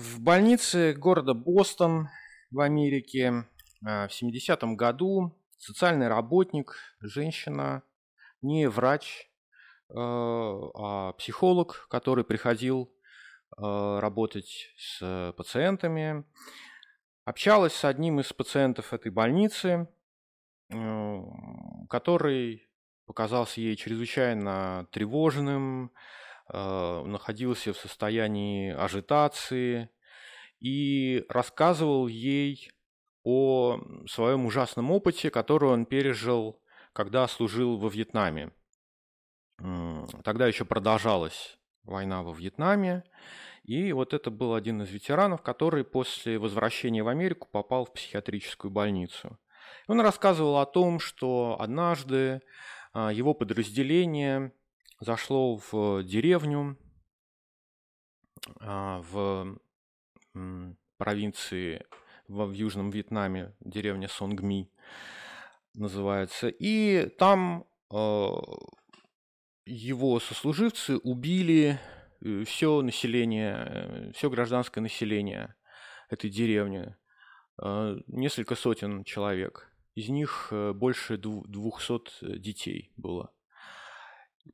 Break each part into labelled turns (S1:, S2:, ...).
S1: В больнице города Бостон в Америке в 70-м году. Социальный работник, женщина, не врач, а психолог, который приходил работать с пациентами, общалась с одним из пациентов этой больницы, который показался ей чрезвычайно тревожным, э, находился в состоянии ажитации и рассказывал ей о своем ужасном опыте, который он пережил, когда служил во Вьетнаме. Тогда еще продолжалась война во Вьетнаме, и вот это был один из ветеранов, который после возвращения в Америку попал в психиатрическую больницу. Он рассказывал о том, что однажды а, его подразделение зашло в деревню а, в провинции в Южном Вьетнаме, деревня Сонгми называется. И там а, его сослуживцы убили э, все население, все гражданское население этой деревни, несколько сотен человек. Из них э, больше 200 э, детей было.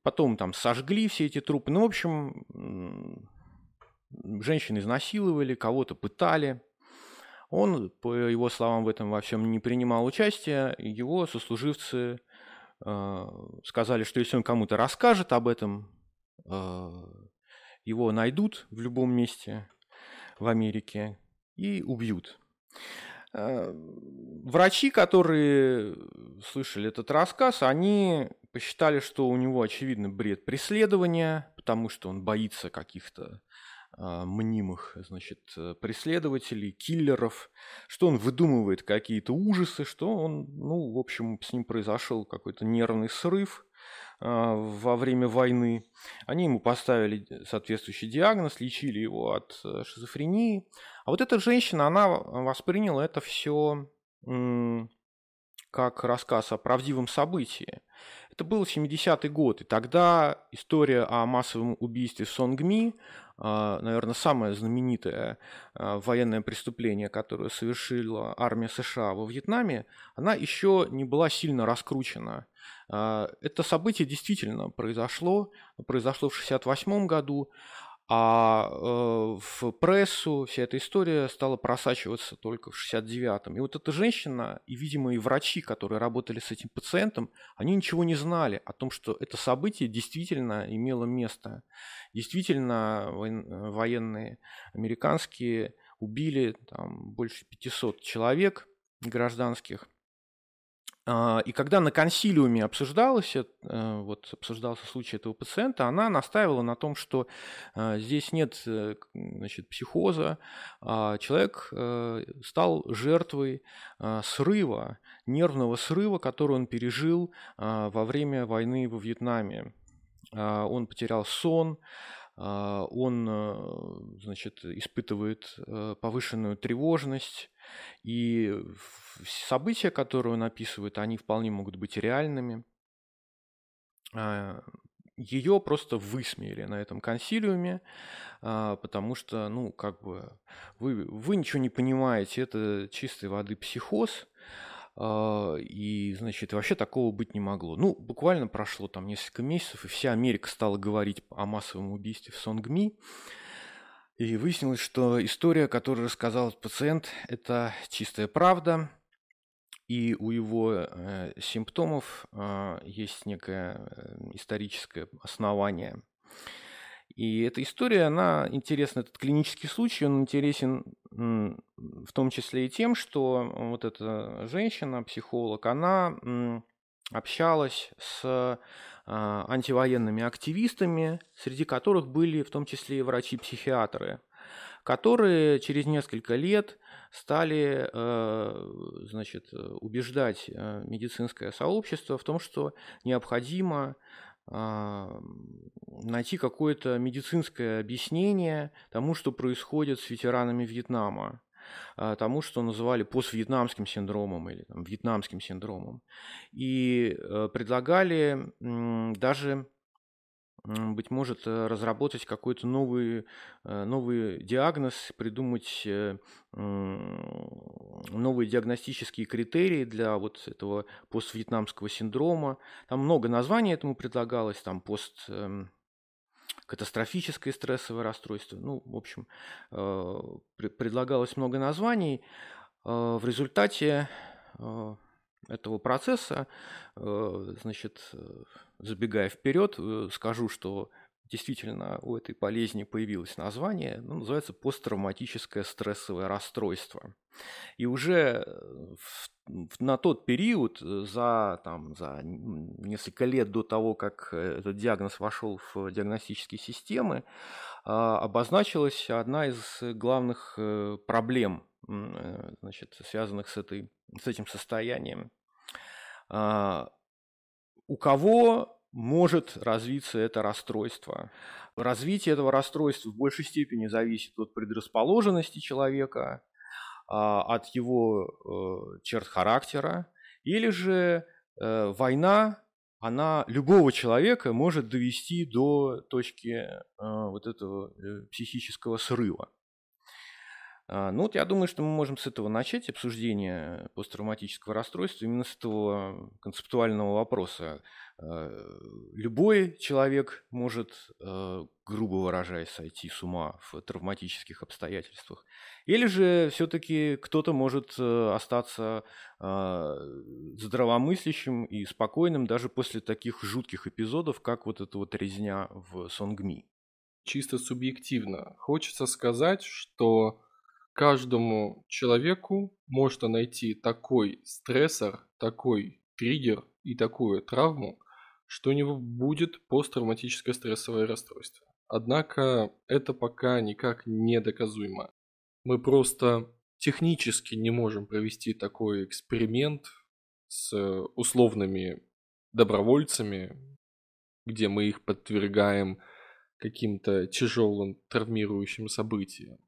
S1: Потом там сожгли все эти трупы. Ну, в общем, женщин изнасиловали, кого-то пытали. Он, по его словам, в этом во всем не принимал участия. Его сослуживцы э, сказали, что если он кому-то расскажет об этом, э, его найдут в любом месте в Америке и убьют. Э, врачи, которые слышали этот рассказ, они посчитали, что у него, очевидно, бред преследования, потому что он боится каких-то а, мнимых, значит, преследователей, киллеров, что он выдумывает какие-то ужасы, что он, ну, в общем, с ним произошел какой-то нервный срыв. а, во время войны. Они ему поставили соответствующий диагноз, лечили его от э, шизофрении. А вот эта женщина, она восприняла это все как рассказ о правдивом событии. Это был 70-й год, и тогда история о массовом убийстве Сонгми, а, наверное, самое знаменитое а, военное преступление, которое совершила армия США во Вьетнаме, она еще не была сильно раскручена. А, это событие действительно произошло, произошло в 1968 году, а э, в прессу вся эта история стала просачиваться только в 69-м. И вот эта женщина, и, видимо, и врачи, которые работали с этим пациентом, они ничего не знали о том, что это событие действительно имело место. Действительно, военные американские убили там, больше 500 человек гражданских. А, и когда на консилиуме обсуждалось, э, вот, обсуждался случай этого пациента, она настаивала на том, что а, здесь нет э, значит, психоза, а человек э, стал жертвой срыва, нервного срыва, который он пережил во время войны во Вьетнаме. Он потерял сон, он значит, испытывает повышенную тревожность, и события, которые он описывает, они вполне могут быть реальными. А, Ее просто высмеяли на этом консилиуме, а, потому что, ну, как бы, вы, вы ничего не понимаете, это чистой воды психоз, а, и, значит, вообще такого быть не могло. Ну, буквально прошло там несколько месяцев, и вся Америка стала говорить о массовом убийстве в Сонгми. И выяснилось, что история, которую рассказал пациент, это чистая правда, и у его э, симптомов э, есть некое э, историческое основание. И эта история, она интересна, этот клинический случай, он интересен в том числе и тем, что вот эта женщина, психолог, она общалась с а, антивоенными активистами, среди которых были в том числе и врачи-психиатры, которые через несколько лет стали э, значит, убеждать э, медицинское сообщество в том, что необходимо а, найти какое-то медицинское объяснение тому, что происходит с ветеранами Вьетнама. А, тому, что называли поствьетнамским синдромом или там, вьетнамским синдромом. И э, предлагали даже быть может, э, разработать какой-то новый, э, новый диагноз, придумать э, новые диагностические критерии для вот этого поствьетнамского синдрома. Там много названий этому предлагалось, там пост эм, катастрофическое стрессовое расстройство. Ну, в общем, предлагалось много названий. В результате этого процесса, значит, забегая вперед, э, скажу, что действительно у этой болезни появилось название, ну, называется посттравматическое стрессовое расстройство. И уже э, в, на тот период, э, за, там, за несколько лет до того, как этот диагноз вошел в диагностические системы, а, обозначилась одна из главных проблем, значит, связанных с, этой, с этим состоянием. А, у кого может развиться это расстройство. Развитие этого расстройства в большей степени зависит от предрасположенности человека, а, от его э, черт характера, или же э, война, она любого человека может довести до точки э, вот этого психического срыва. А, ну вот я думаю, что мы можем с этого начать обсуждение посттравматического расстройства, именно с этого концептуального вопроса. А, любой человек может, а, грубо выражаясь, сойти с ума в травматических обстоятельствах. Или же все-таки кто-то может остаться здравомыслящим и спокойным даже после таких жутких эпизодов, как вот эта вот резня в Сонгми.
S2: Чисто субъективно хочется сказать, что каждому человеку можно найти такой стрессор, такой триггер и такую травму, что у него будет посттравматическое стрессовое расстройство. Однако это пока никак не доказуемо. Мы просто технически не можем провести такой эксперимент с условными добровольцами, где мы их подвергаем каким-то тяжелым травмирующим событиям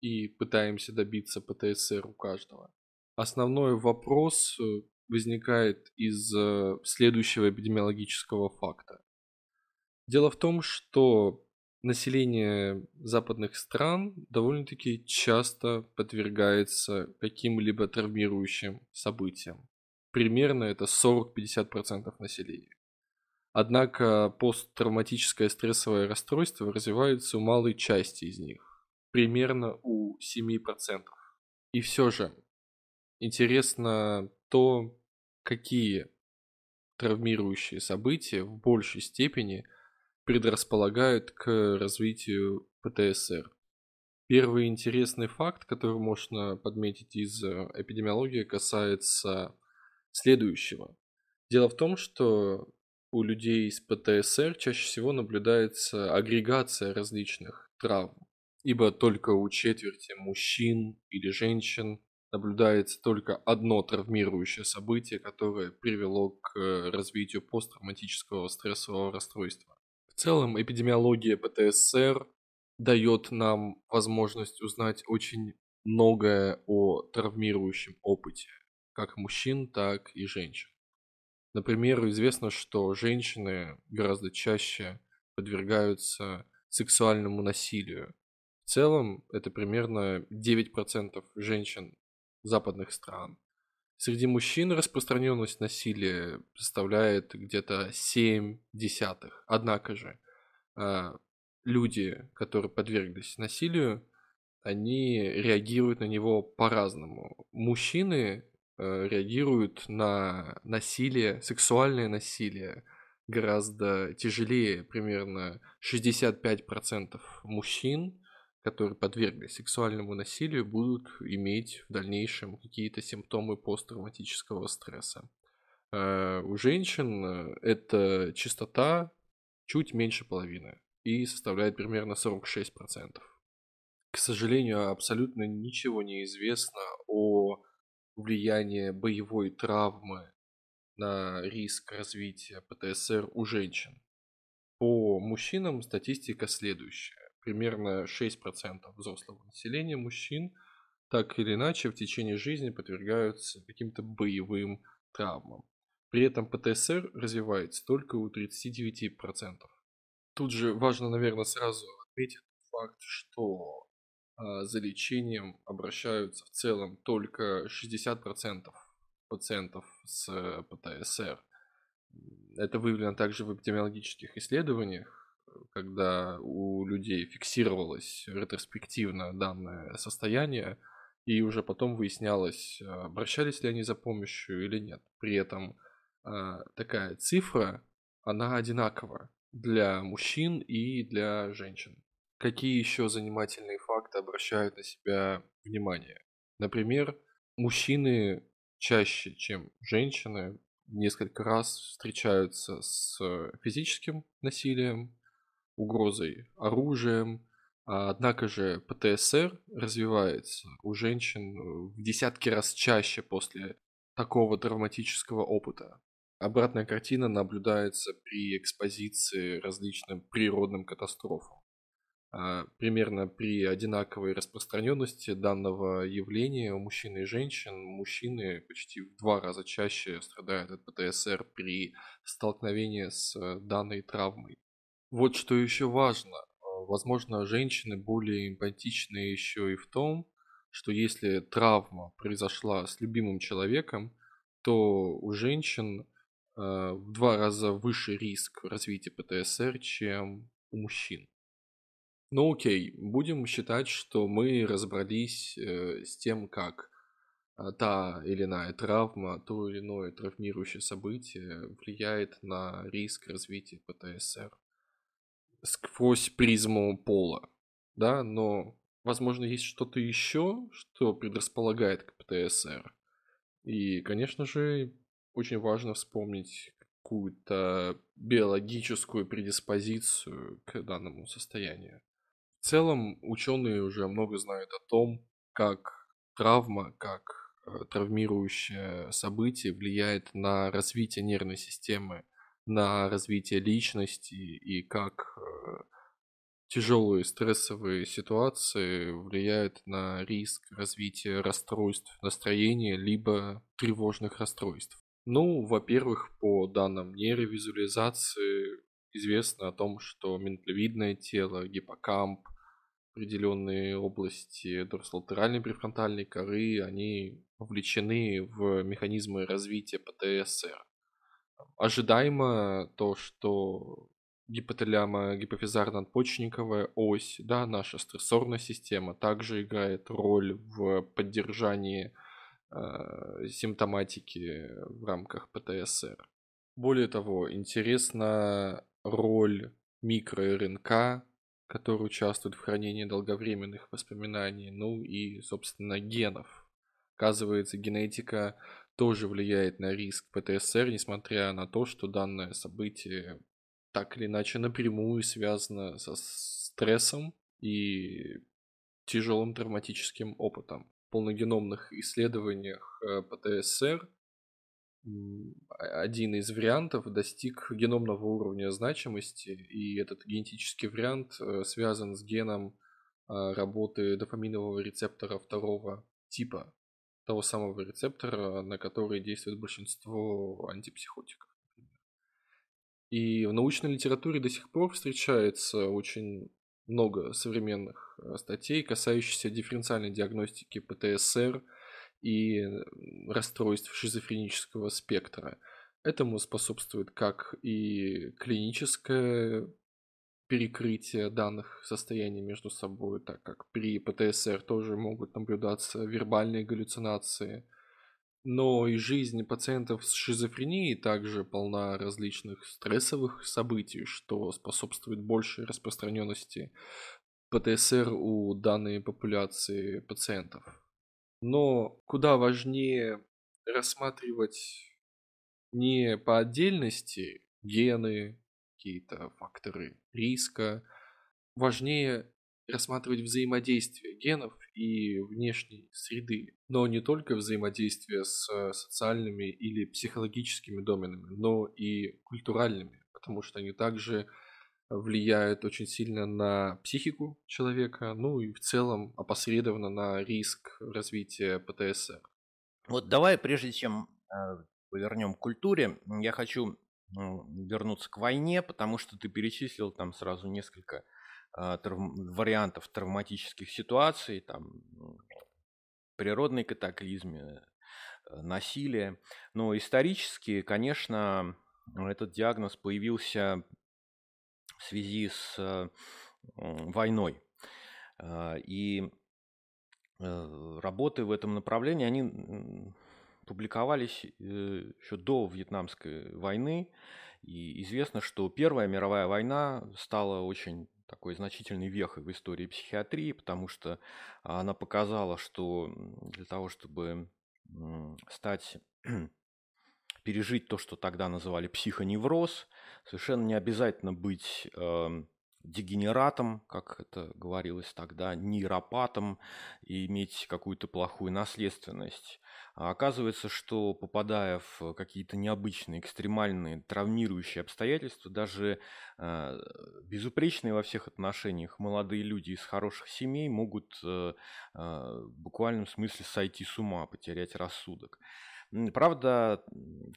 S2: и пытаемся добиться ПТСР у каждого. Основной вопрос э, возникает из э, следующего эпидемиологического факта. Дело в том, что население западных стран довольно-таки часто подвергается каким-либо травмирующим событиям. Примерно это 40-50% населения. Однако посттравматическое стрессовое расстройство развивается у малой части из них примерно у 7%. И все же, интересно то, какие травмирующие события в большей степени предрасполагают к развитию ПТСР. Первый интересный факт, который можно подметить из э, эпидемиологии, касается следующего. Дело в том, что у людей с ПТСР чаще всего наблюдается агрегация различных травм ибо только у четверти мужчин или женщин наблюдается только одно травмирующее событие, которое привело к э, развитию посттравматического стрессового расстройства. В целом, эпидемиология ПТСР дает нам возможность узнать очень многое о травмирующем опыте, как мужчин, так и женщин. Например, известно, что женщины гораздо чаще подвергаются сексуальному насилию, в целом это примерно 9% женщин западных стран. Среди мужчин распространенность насилия составляет где-то 7 десятых. Однако же а, люди, которые подверглись насилию, они реагируют на него по-разному. Мужчины э, реагируют на насилие, сексуальное насилие гораздо тяжелее. Примерно 65% мужчин которые подверглись сексуальному насилию, будут иметь в дальнейшем какие-то симптомы посттравматического стресса. Э, у женщин э, эта частота чуть меньше половины и составляет примерно 46%. К сожалению, абсолютно ничего не известно о влиянии боевой травмы на риск развития ПТСР у женщин. По мужчинам статистика следующая примерно 6% взрослого населения мужчин так или иначе в течение жизни подвергаются каким-то боевым травмам. При этом ПТСР развивается только у 39%. Тут же важно, наверное, сразу отметить факт, что а, за лечением обращаются в целом только 60% пациентов с э, ПТСР. Это выявлено также в эпидемиологических исследованиях, когда у людей фиксировалось ретроспективно данное состояние, и уже потом выяснялось, обращались ли они за помощью или нет. При этом а, такая цифра, она одинакова для мужчин и для женщин. Какие еще занимательные факты обращают на себя внимание? Например, мужчины чаще, чем женщины, несколько раз встречаются с физическим насилием, угрозой оружием, а однако же ПТСР развивается у женщин в десятки раз чаще после такого травматического опыта. Обратная картина наблюдается при экспозиции различным природным катастрофам. А, примерно при одинаковой распространенности данного явления у мужчин и женщин мужчины почти в два раза чаще страдают от ПТСР при столкновении с данной травмой. Вот что еще важно. Возможно, женщины более эмпатичны еще и в том, что если травма произошла с любимым человеком, то у женщин э, в два раза выше риск развития ПТСР, чем у мужчин. Ну окей, будем считать, что мы разобрались э, с тем, как э, та или иная травма, то или иное травмирующее событие влияет на риск развития ПТСР сквозь призму пола, да, но, возможно, есть что-то еще, что предрасполагает к ПТСР. И, конечно же, очень важно вспомнить какую-то биологическую предиспозицию к данному состоянию. В целом, ученые уже много знают о том, как травма, как э, травмирующее событие влияет на развитие нервной системы на развитие личности и как э, тяжелые стрессовые ситуации влияют на риск развития расстройств настроения либо тревожных расстройств. Ну, во-первых, по данным нейровизуализации известно о том, что миндалевидное тело, гиппокамп, определенные области дорсолатеральной префронтальной коры, они вовлечены в механизмы развития ПТСР ожидаемо то, что гипоталяма гипофизарно-надпочечниковая ось, да, наша стрессорная система также играет роль в поддержании э, симптоматики в рамках ПТСР. Более того, интересна роль микро-РНК, который участвует в хранении долговременных воспоминаний, ну и, собственно, генов. Оказывается, генетика тоже влияет на риск ПТСР, несмотря на то, что данное событие так или иначе напрямую связано со стрессом и тяжелым травматическим опытом. В полногеномных исследованиях э, ПТСР один из вариантов достиг геномного уровня значимости, и этот генетический вариант э, связан с геном э, работы дофаминового рецептора второго типа того самого рецептора, на который действует большинство антипсихотиков. И в научной литературе до сих пор встречается очень много современных э, статей, касающихся дифференциальной диагностики ПТСР и расстройств шизофренического спектра. Этому способствует как и клиническая перекрытия данных состояний между собой, так как при ПТСР тоже могут наблюдаться вербальные галлюцинации. Но и жизнь пациентов с шизофренией также полна различных стрессовых событий, что способствует большей распространенности ПТСР у данной популяции пациентов. Но куда важнее рассматривать не по отдельности гены, какие-то факторы риска. Важнее рассматривать взаимодействие генов и внешней среды, но не только взаимодействие с социальными или психологическими доменами, но и культуральными, потому что они также влияют очень сильно на психику человека, ну и в целом опосредованно на риск развития ПТСР.
S1: Вот давай, прежде чем э, повернем к культуре, я хочу вернуться к войне, потому что ты перечислил там сразу несколько а, травм, вариантов травматических ситуаций, там природные катаклизмы, э, насилие. Но исторически, конечно, этот диагноз появился в связи с э, войной. А, и э, работы в этом направлении, они публиковались еще до Вьетнамской войны. И известно, что Первая мировая война стала очень такой значительной вехой в истории психиатрии, потому что она показала, что для того, чтобы стать пережить то, что тогда называли психоневроз, совершенно не обязательно быть э, дегенератом, как это говорилось тогда, нейропатом и иметь какую-то плохую наследственность. А оказывается, что попадая в какие-то необычные, экстремальные, травмирующие обстоятельства, даже э, безупречные во всех отношениях молодые люди из хороших семей могут э, э, в буквальном смысле сойти с ума, потерять рассудок. Правда,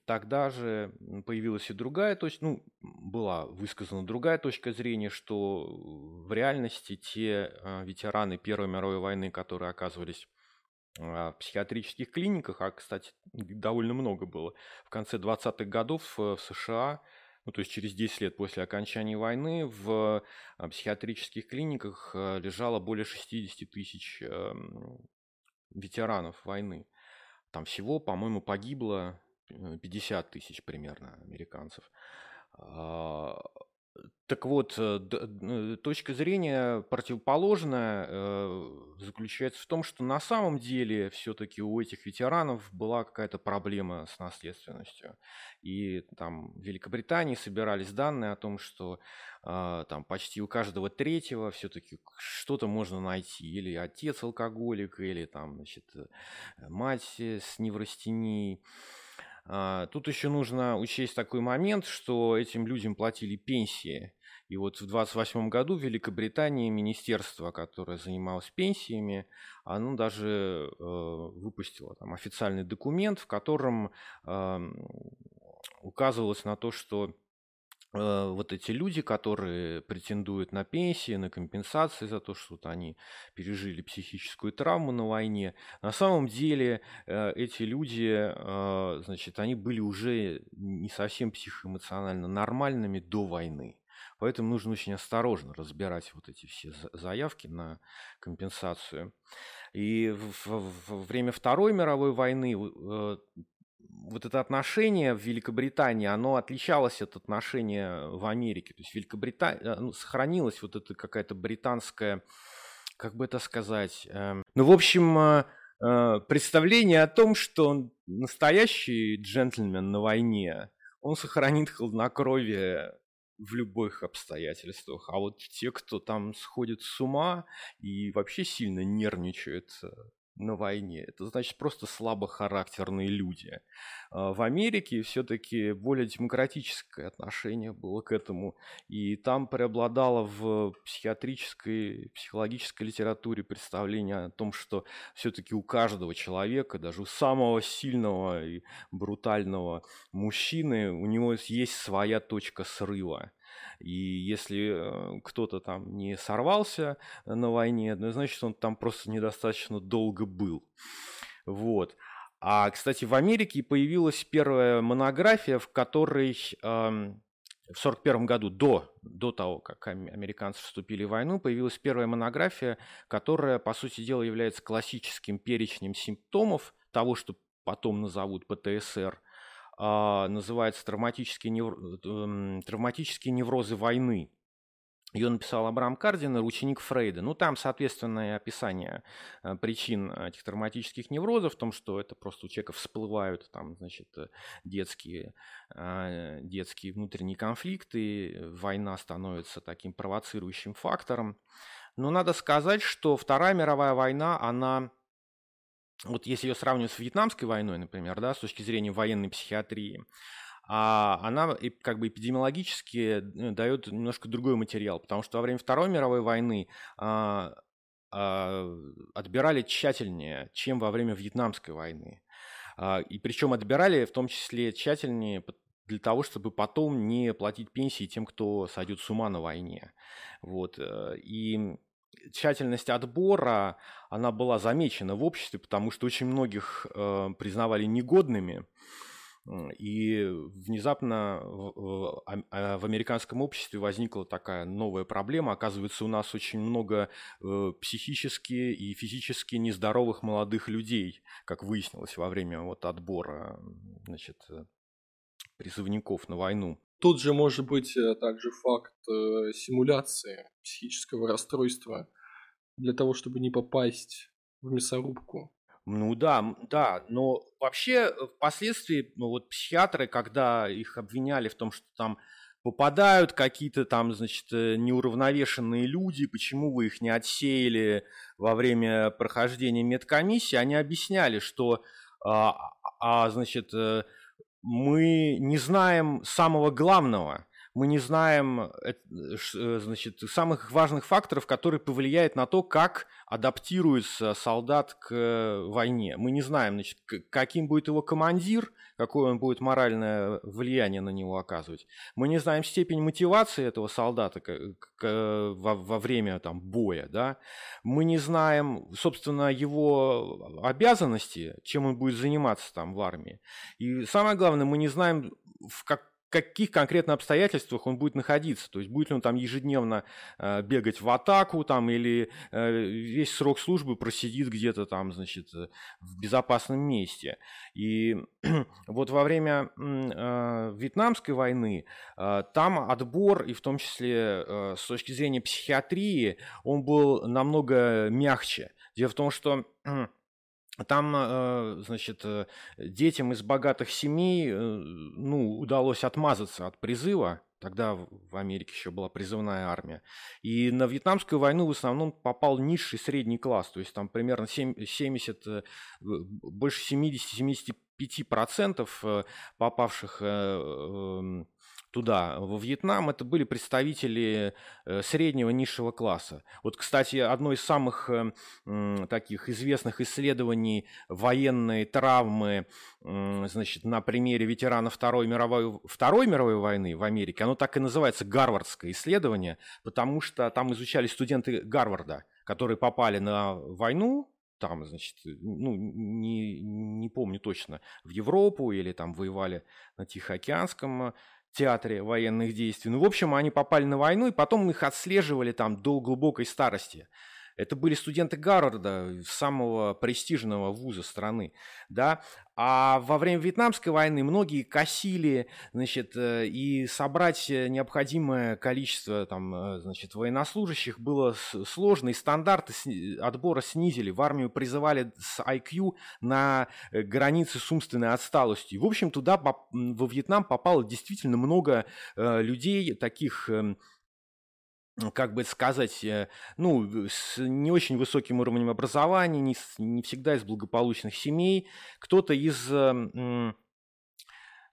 S1: тогда же появилась и другая точка, ну, была высказана другая точка зрения, что в реальности те а, ветераны Первой мировой войны, которые оказывались а, в психиатрических клиниках, а, кстати, довольно много было, в конце 20-х годов э, в США, ну, то есть через 10 лет после окончания войны, в а, психиатрических клиниках э, лежало более 60 тысяч эм, ветеранов войны. Там всего, по-моему, погибло 50 э, тысяч примерно американцев. Так вот, э, э, точка зрения противоположная э, заключается в том, что на самом деле все-таки у этих ветеранов была какая-то проблема с наследственностью. И там в Великобритании собирались данные о том, что там почти у каждого третьего все-таки что-то можно найти. Или отец алкоголик, или там, значит, мать с неврастенией. А, тут еще нужно учесть такой момент, что этим людям платили пенсии. И вот в 28 году в Великобритании министерство, которое занималось пенсиями, оно даже э, выпустило там официальный документ, в котором э, указывалось на то, что вот эти люди, которые претендуют на пенсии, на компенсации за то, что вот они пережили психическую травму на войне, на самом деле э, эти люди, э, значит, они были уже не совсем психоэмоционально нормальными до войны. Поэтому нужно очень осторожно разбирать вот эти все заявки на компенсацию. И во время Второй мировой войны вот это отношение в Великобритании, оно отличалось от отношения в Америке. То есть Великобритания, э, ну, сохранилась вот эта какая-то британская, как бы это сказать, э, ну, в общем, э, э, представление о том, что он настоящий джентльмен на войне, он сохранит хладнокровие в любых обстоятельствах. А вот те, кто там сходит с ума и вообще сильно нервничает э, на войне. Это значит просто слабохарактерные люди. А в Америке все-таки более демократическое отношение было к этому. И там преобладало в психиатрической, психологической литературе представление о том, что все-таки у каждого человека, даже у самого сильного и брутального мужчины, у него есть своя точка срыва. И если э, кто-то там не сорвался на войне, ну, значит, он там просто недостаточно долго был. Вот. А, кстати, в Америке появилась первая монография, в которой эм, в 1941 году, до, до того, как американцы вступили в войну, появилась первая монография, которая, по сути дела, является классическим перечнем симптомов того, что потом назовут ПТСР, называется «Травматические, невр... Эм, «Травматические неврозы войны». Ее написал Абрам Кардинер, ученик Фрейда. Ну, там, соответственно, описание э, причин этих травматических неврозов, в том, что это просто у человека всплывают там, значит, э, детские, э, детские внутренние конфликты, война становится таким провоцирующим фактором. Но надо сказать, что Вторая мировая война, она вот если ее сравнивать с Вьетнамской войной, например, да, с точки зрения военной психиатрии, а она как бы эпидемиологически э, дает немножко другой материал, потому что во время Второй мировой войны а, а, отбирали тщательнее, чем во время Вьетнамской войны. И причем отбирали в том числе тщательнее, для того, чтобы потом не платить пенсии тем, кто сойдет с ума на войне. Вот. И тщательность отбора, она была замечена в обществе, потому что очень многих э, признавали негодными. И внезапно в, а, в американском обществе возникла такая новая проблема. Оказывается, у нас очень много э, психически и физически нездоровых молодых людей, как выяснилось во время вот отбора значит, э, призывников на войну.
S2: Тут же может быть э, также факт симуляции психического расстройства для того, чтобы не попасть в мясорубку.
S1: Ну да, да, но вообще э, впоследствии ну, вот психиатры, когда их обвиняли в том, что там попадают какие-то там, значит, э, неуравновешенные люди, почему вы их не отсеяли во время прохождения медкомиссии, они объясняли, что, а, а, значит, э, мы не знаем самого главного – мы не знаем э, э, значит, самых важных факторов, которые повлияют на то, как адаптируется солдат к э, войне. Мы не знаем, значит, каким будет его командир, какое он будет моральное влияние на него оказывать. Мы не знаем степень мотивации этого солдата во время там, боя. Да? Мы не знаем, собственно, его обязанности, чем он будет заниматься там в армии. И самое главное, мы не знаем, в как, каких конкретно обстоятельствах он будет находиться. То есть будет ли он там ежедневно э, бегать в атаку там, или э, весь срок службы просидит где-то там, значит, э, в безопасном месте. И вот во время э, Вьетнамской войны э, там отбор, и в том числе э, с точки зрения психиатрии, он был намного мягче. Дело в том, что там, э, значит, э, детям из богатых семей, э, ну, удалось отмазаться от призыва. Тогда в Америке еще была призывная армия. И на Вьетнамскую войну в основном попал низший средний класс. То есть там примерно 70, больше 70-75% попавших туда, во Вьетнам, это были представители э, среднего низшего класса. Вот, кстати, одно из самых э, таких известных исследований военной травмы, значит, на примере ветерана Второй мировой, Второй мировой войны в Америке, оно так и называется Гарвардское исследование, потому что там изучали студенты Гарварда, которые попали на войну, там, значит, ну, не, не помню точно, в Европу или там воевали на Тихоокеанском театре военных действий. Ну, в общем, они попали на войну, и потом их отслеживали там до глубокой старости. Это были студенты Гарварда, самого престижного вуза страны, да. А во время Вьетнамской войны многие косили, значит, э, и собрать необходимое количество, там, э, значит, военнослужащих было сложно, и стандарты отбора снизили. В армию призывали с IQ на э, границе с умственной отсталостью. В общем, туда во Вьетнам попало действительно много людей, таких эм, как бы сказать, э, ну, с не очень высоким уровнем образования, не, не всегда из благополучных семей, кто-то из эм,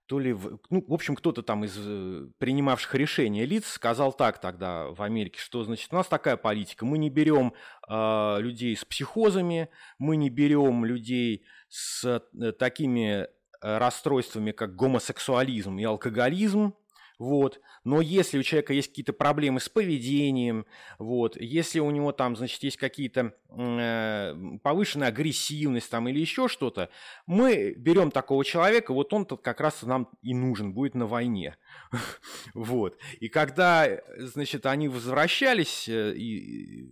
S1: то ли, ну, в общем, кто-то там из э, принимавших решения лиц сказал так тогда в Америке, что, значит, у нас такая политика, мы не берем э, людей с психозами, мы не берем людей с э, такими расстройствами, как гомосексуализм и алкоголизм, вот. Но если у человека есть какие-то проблемы с поведением, вот, если у него там, значит, есть какие-то э, повышенная агрессивность там или еще что-то, мы берем такого человека, вот он-то как раз нам и нужен будет на войне. Вот. И когда, значит, они возвращались э,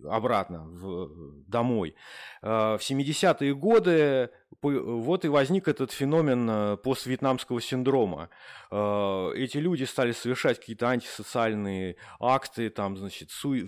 S1: обратно в, домой, э, в 70-е годы вот и возник этот феномен э, поствьетнамского синдрома. Эти люди стали совершать какие-то антисоциальные акты, там, значит, суи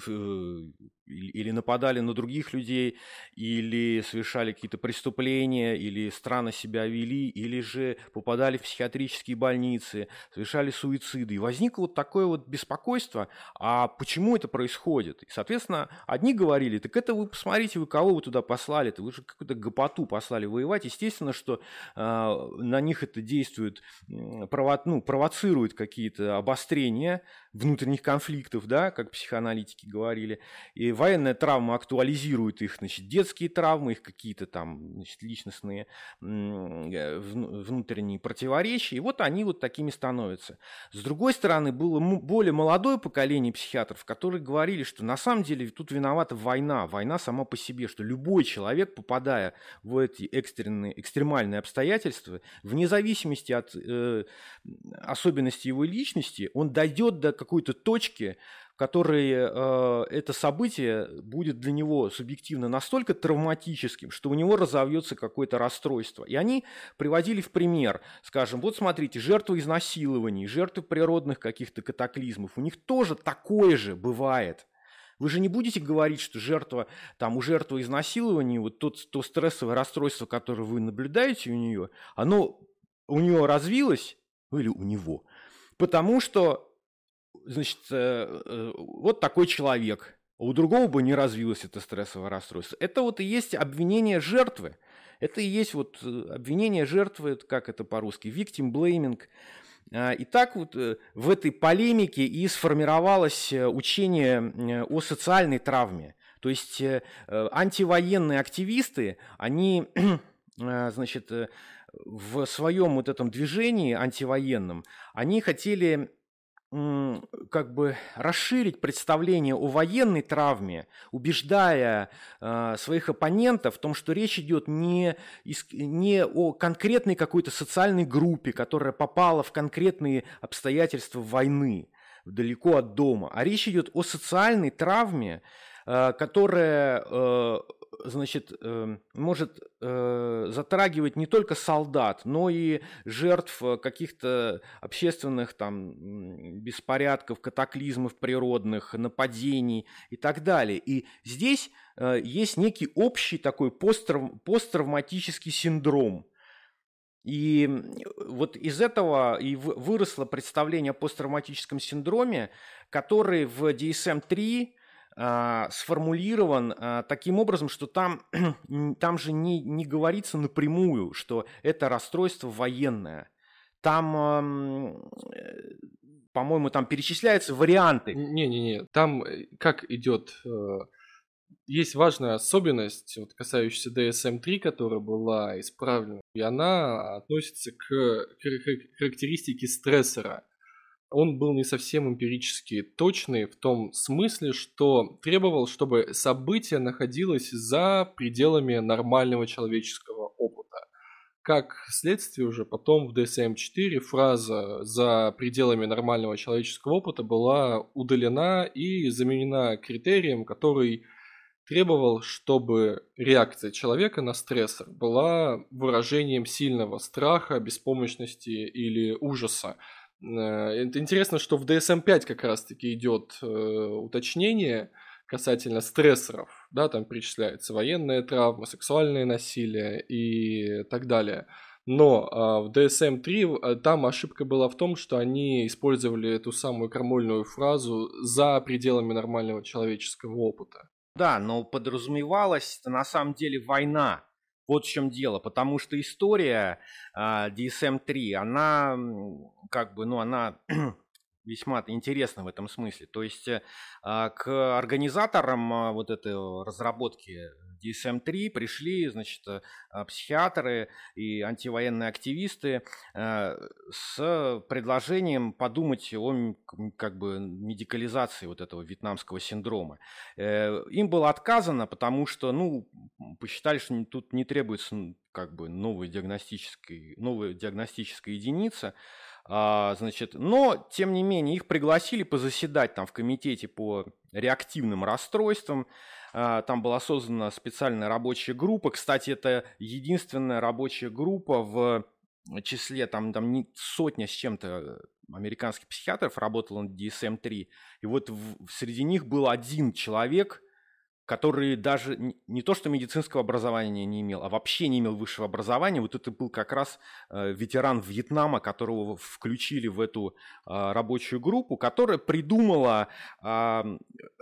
S1: или нападали на других людей, или совершали какие-то преступления, или странно себя вели, или же попадали в психиатрические больницы, совершали суициды. И возникло вот такое вот беспокойство, а почему это происходит? И, соответственно, одни говорили, так это вы посмотрите, вы кого вы туда послали, это вы же какую-то гопоту послали воевать. Естественно, что э, на них это действует, прово, ну, провоцирует какие-то обострения внутренних конфликтов, да, как психоаналитики говорили. И военная травма актуализирует их, значит, детские травмы, их какие-то там, значит, личностные э, внутренние противоречия. И вот они вот такими становятся. С другой стороны, было более молодое поколение психиатров, которые говорили, что на самом деле тут виновата война, война сама по себе, что любой человек, попадая в эти экстренные, экстремальные обстоятельства, вне зависимости от э, особенностей его личности, он дойдет до какой-то точки, в которой э, это событие будет для него субъективно настолько травматическим, что у него разовьется какое-то расстройство. И они приводили в пример, скажем, вот смотрите, жертвы изнасилований, жертвы природных каких-то катаклизмов, у них тоже такое же бывает. Вы же не будете говорить, что жертва, там, у жертвы изнасилования, вот тот, то стрессовое расстройство, которое вы наблюдаете у нее, оно у нее развилось, или у него, потому что, значит, э, э, вот такой человек, у другого бы не развилось это стрессовое расстройство. Это вот и есть обвинение жертвы. Это и есть вот э, обвинение жертвы, как это по-русски, victim blaming. А, и так вот в этой полемике и сформировалось учение о социальной травме. То есть антивоенные активисты, они, значит, в своем вот этом движении антивоенном, они хотели как бы расширить представление о военной травме, убеждая э, своих оппонентов в том, что речь идет не, не о конкретной какой-то социальной группе, которая попала в конкретные обстоятельства войны, далеко от дома, а речь идет о социальной травме, э, которая э, значит, эм, может э, затрагивать не только солдат, но и жертв э, каких-то общественных там беспорядков, катаклизмов природных, нападений и так далее. И здесь э, есть некий общий такой посттравматический синдром. И вот из этого и выросло представление о посттравматическом синдроме, который в DSM-3 а, сформулирован а, таким образом, что там, там же не, не говорится напрямую, что это расстройство военное. Там, э, по-моему, там перечисляются варианты.
S2: Не-не-не, там э, как идет... Э, есть важная особенность, вот, касающаяся DSM-3, которая была исправлена, и она относится к характеристике стрессора – он был не совсем эмпирически точный в том смысле, что требовал, чтобы событие находилось за пределами нормального человеческого опыта. Как следствие уже потом в DSM-4 фраза «за пределами нормального человеческого опыта» была удалена и заменена критерием, который требовал, чтобы реакция человека на стрессор была выражением сильного страха, беспомощности или ужаса, это интересно, что в DSM-5 как раз-таки идет э, уточнение касательно стрессоров, да, там перечисляется военная травма, сексуальное насилие и так далее. Но а, в DSM-3 э, там ошибка была в том, что они использовали эту самую крамольную фразу за пределами нормального человеческого опыта.
S1: Да, но подразумевалась на самом деле война, вот в чем дело, потому что история а, DSM-3, она как бы, ну, она весьма интересна в этом смысле. То есть э, а, к организаторам а, вот этой разработки DSM-3 пришли, значит, э, а, психиатры и антивоенные активисты э, с предложением подумать о как бы медикализации вот этого вьетнамского синдрома. Э, им было отказано, потому что, ну, посчитали, что тут не требуется как бы новая диагностическая, новая диагностическая единица, а, значит, но, тем не менее, их пригласили позаседать там в комитете по реактивным расстройствам. А, там была создана специальная рабочая группа. Кстати, это единственная рабочая группа в числе там, там не сотня с чем-то американских психиатров работала над DSM-3. И вот в, среди них был один человек, который даже не то что медицинского образования не имел, а вообще не имел высшего образования. Вот это был как раз э, ветеран Вьетнама, которого включили в эту э, рабочую группу, которая придумала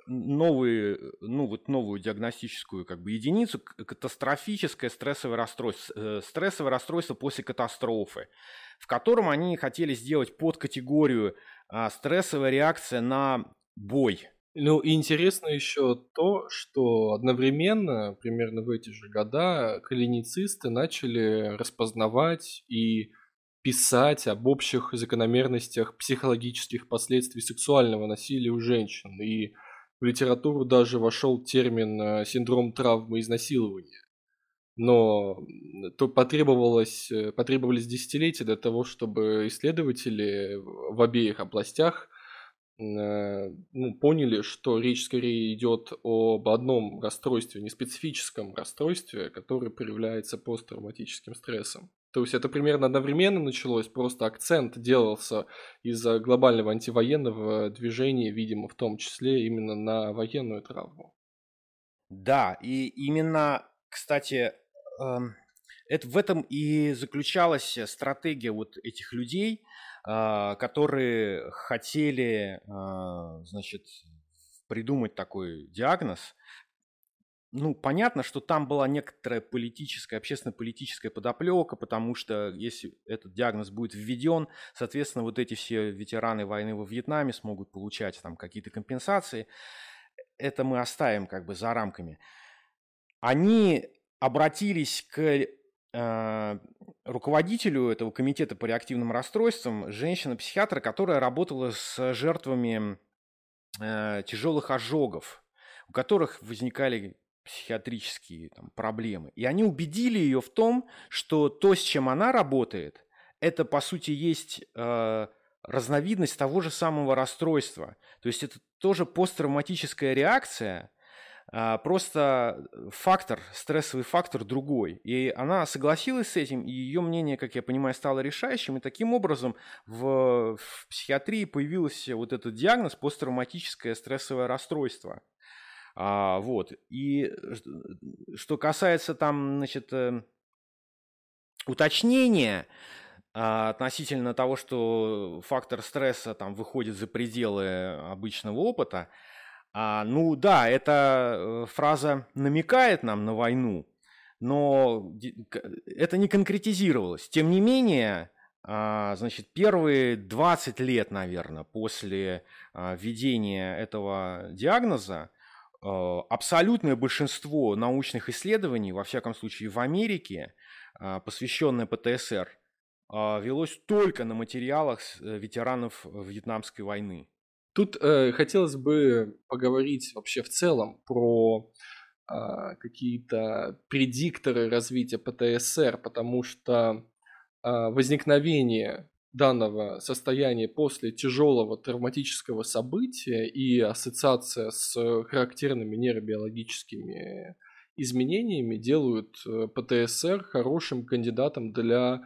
S1: новые, ну, вот новую диагностическую как бы, единицу катастрофическое стрессовое расстройство, стрессовое расстройство после катастрофы в котором они хотели сделать под категорию а, стрессовая реакция на бой.
S2: Ну, и интересно еще то, что одновременно, примерно в эти же года, клиницисты начали распознавать и писать об общих закономерностях психологических последствий сексуального насилия у женщин. И в литературу даже вошел термин э, синдром травмы изнасилования. Но то потребовалось, э, потребовались десятилетия для того, чтобы исследователи в обеих областях Э, ну, поняли, что речь скорее идет об одном расстройстве, не специфическом расстройстве, которое проявляется посттравматическим стрессом. То есть это примерно одновременно началось, просто акцент делался из-за глобального антивоенного движения, видимо, в том числе именно на военную травму.
S1: Да, и именно, кстати, эм, это в этом и заключалась стратегия вот этих людей – а, которые хотели, а, значит, придумать такой диагноз. Ну, понятно, что там была некоторая политическая, общественно-политическая подоплека, потому что если этот диагноз будет введен, соответственно, вот эти все ветераны войны во Вьетнаме смогут получать там какие-то компенсации. Это мы оставим как бы за рамками. Они обратились к Э, руководителю этого комитета по реактивным расстройствам женщина-психиатр, которая работала с жертвами э, тяжелых ожогов, у которых возникали психиатрические там, проблемы. И они убедили ее в том, что то, с чем она работает, это по сути есть э, разновидность того же самого расстройства. То есть это тоже посттравматическая реакция, а, просто фактор, стрессовый фактор другой. И она согласилась с этим, и ее мнение, как я понимаю, стало решающим. И таким образом в, в психиатрии появился вот этот диагноз посттравматическое стрессовое расстройство. А, вот. И что касается там, значит, э, уточнения, а, относительно того, что фактор стресса там выходит за пределы обычного опыта, а, ну да, эта э, фраза намекает нам на войну, но это не конкретизировалось. Тем не менее, а, значит, первые 20 лет, наверное, после а, введения этого диагноза абсолютное большинство научных исследований, во всяком случае в Америке, посвященное ПТСР, велось только на материалах э, ветеранов Вьетнамской войны.
S2: Тут э, хотелось бы поговорить вообще в целом про э, какие-то предикторы развития ПТСР, потому что э, возникновение данного состояния после тяжелого травматического события и ассоциация с характерными нейробиологическими изменениями делают э, ПТСР хорошим кандидатом для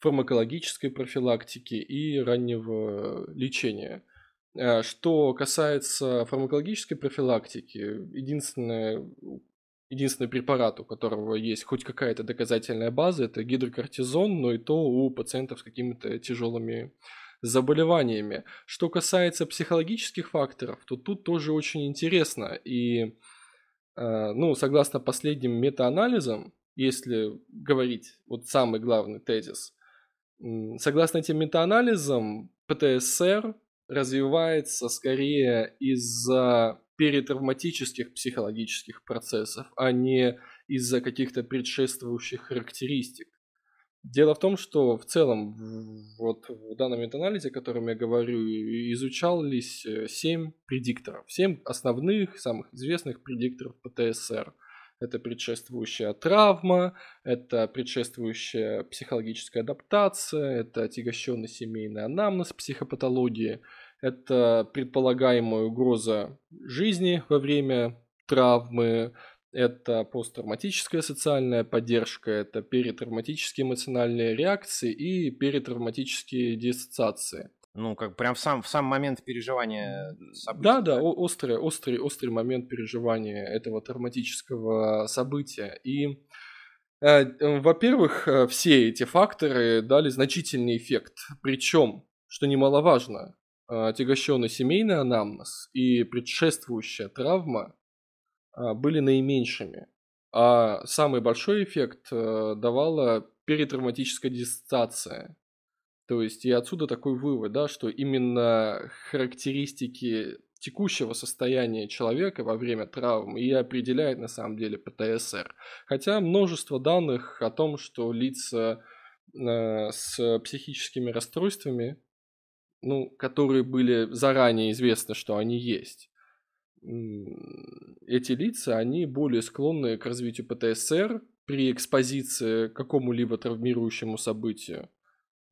S2: фармакологической профилактики и раннего лечения. Э, что касается фармакологической профилактики, единственное, единственный препарат, у которого есть хоть какая-то доказательная база, это гидрокортизон, но и то у пациентов с какими-то тяжелыми заболеваниями. Что касается психологических факторов, то тут тоже очень интересно. И, э, ну, согласно последним метаанализам, если говорить вот самый главный тезис, согласно этим метаанализам, ПТСР развивается скорее из-за перетравматических психологических процессов, а не из-за каких-то предшествующих характеристик. Дело в том, что в целом вот в данном метаанализе, о котором я говорю, изучались э, семь предикторов. семь основных, самых известных предикторов ПТСР. Это предшествующая травма, это предшествующая психологическая адаптация, это отягощенный семейный анамнез психопатологии – это предполагаемая угроза жизни во время травмы, это посттравматическая социальная поддержка, это перетравматические эмоциональные реакции и перетравматические диссоциации.
S1: Ну, как прям в сам, в сам момент переживания
S2: события. Да, да, острый, острый, острый момент переживания этого травматического события. И, э, во-первых, э, все эти факторы дали значительный эффект. Причем, что немаловажно, отягощенный семейный анамнез и предшествующая травма а, были наименьшими. А самый большой эффект э, давала перетравматическая диссоциация. То есть и отсюда такой вывод, да, что именно характеристики текущего состояния человека во время травмы и определяет на самом деле ПТСР. Хотя множество данных о том, что лица э, с психическими расстройствами, ну, которые были заранее известно, что они есть, эти лица, они более склонны к развитию ПТСР при экспозиции к какому-либо травмирующему событию.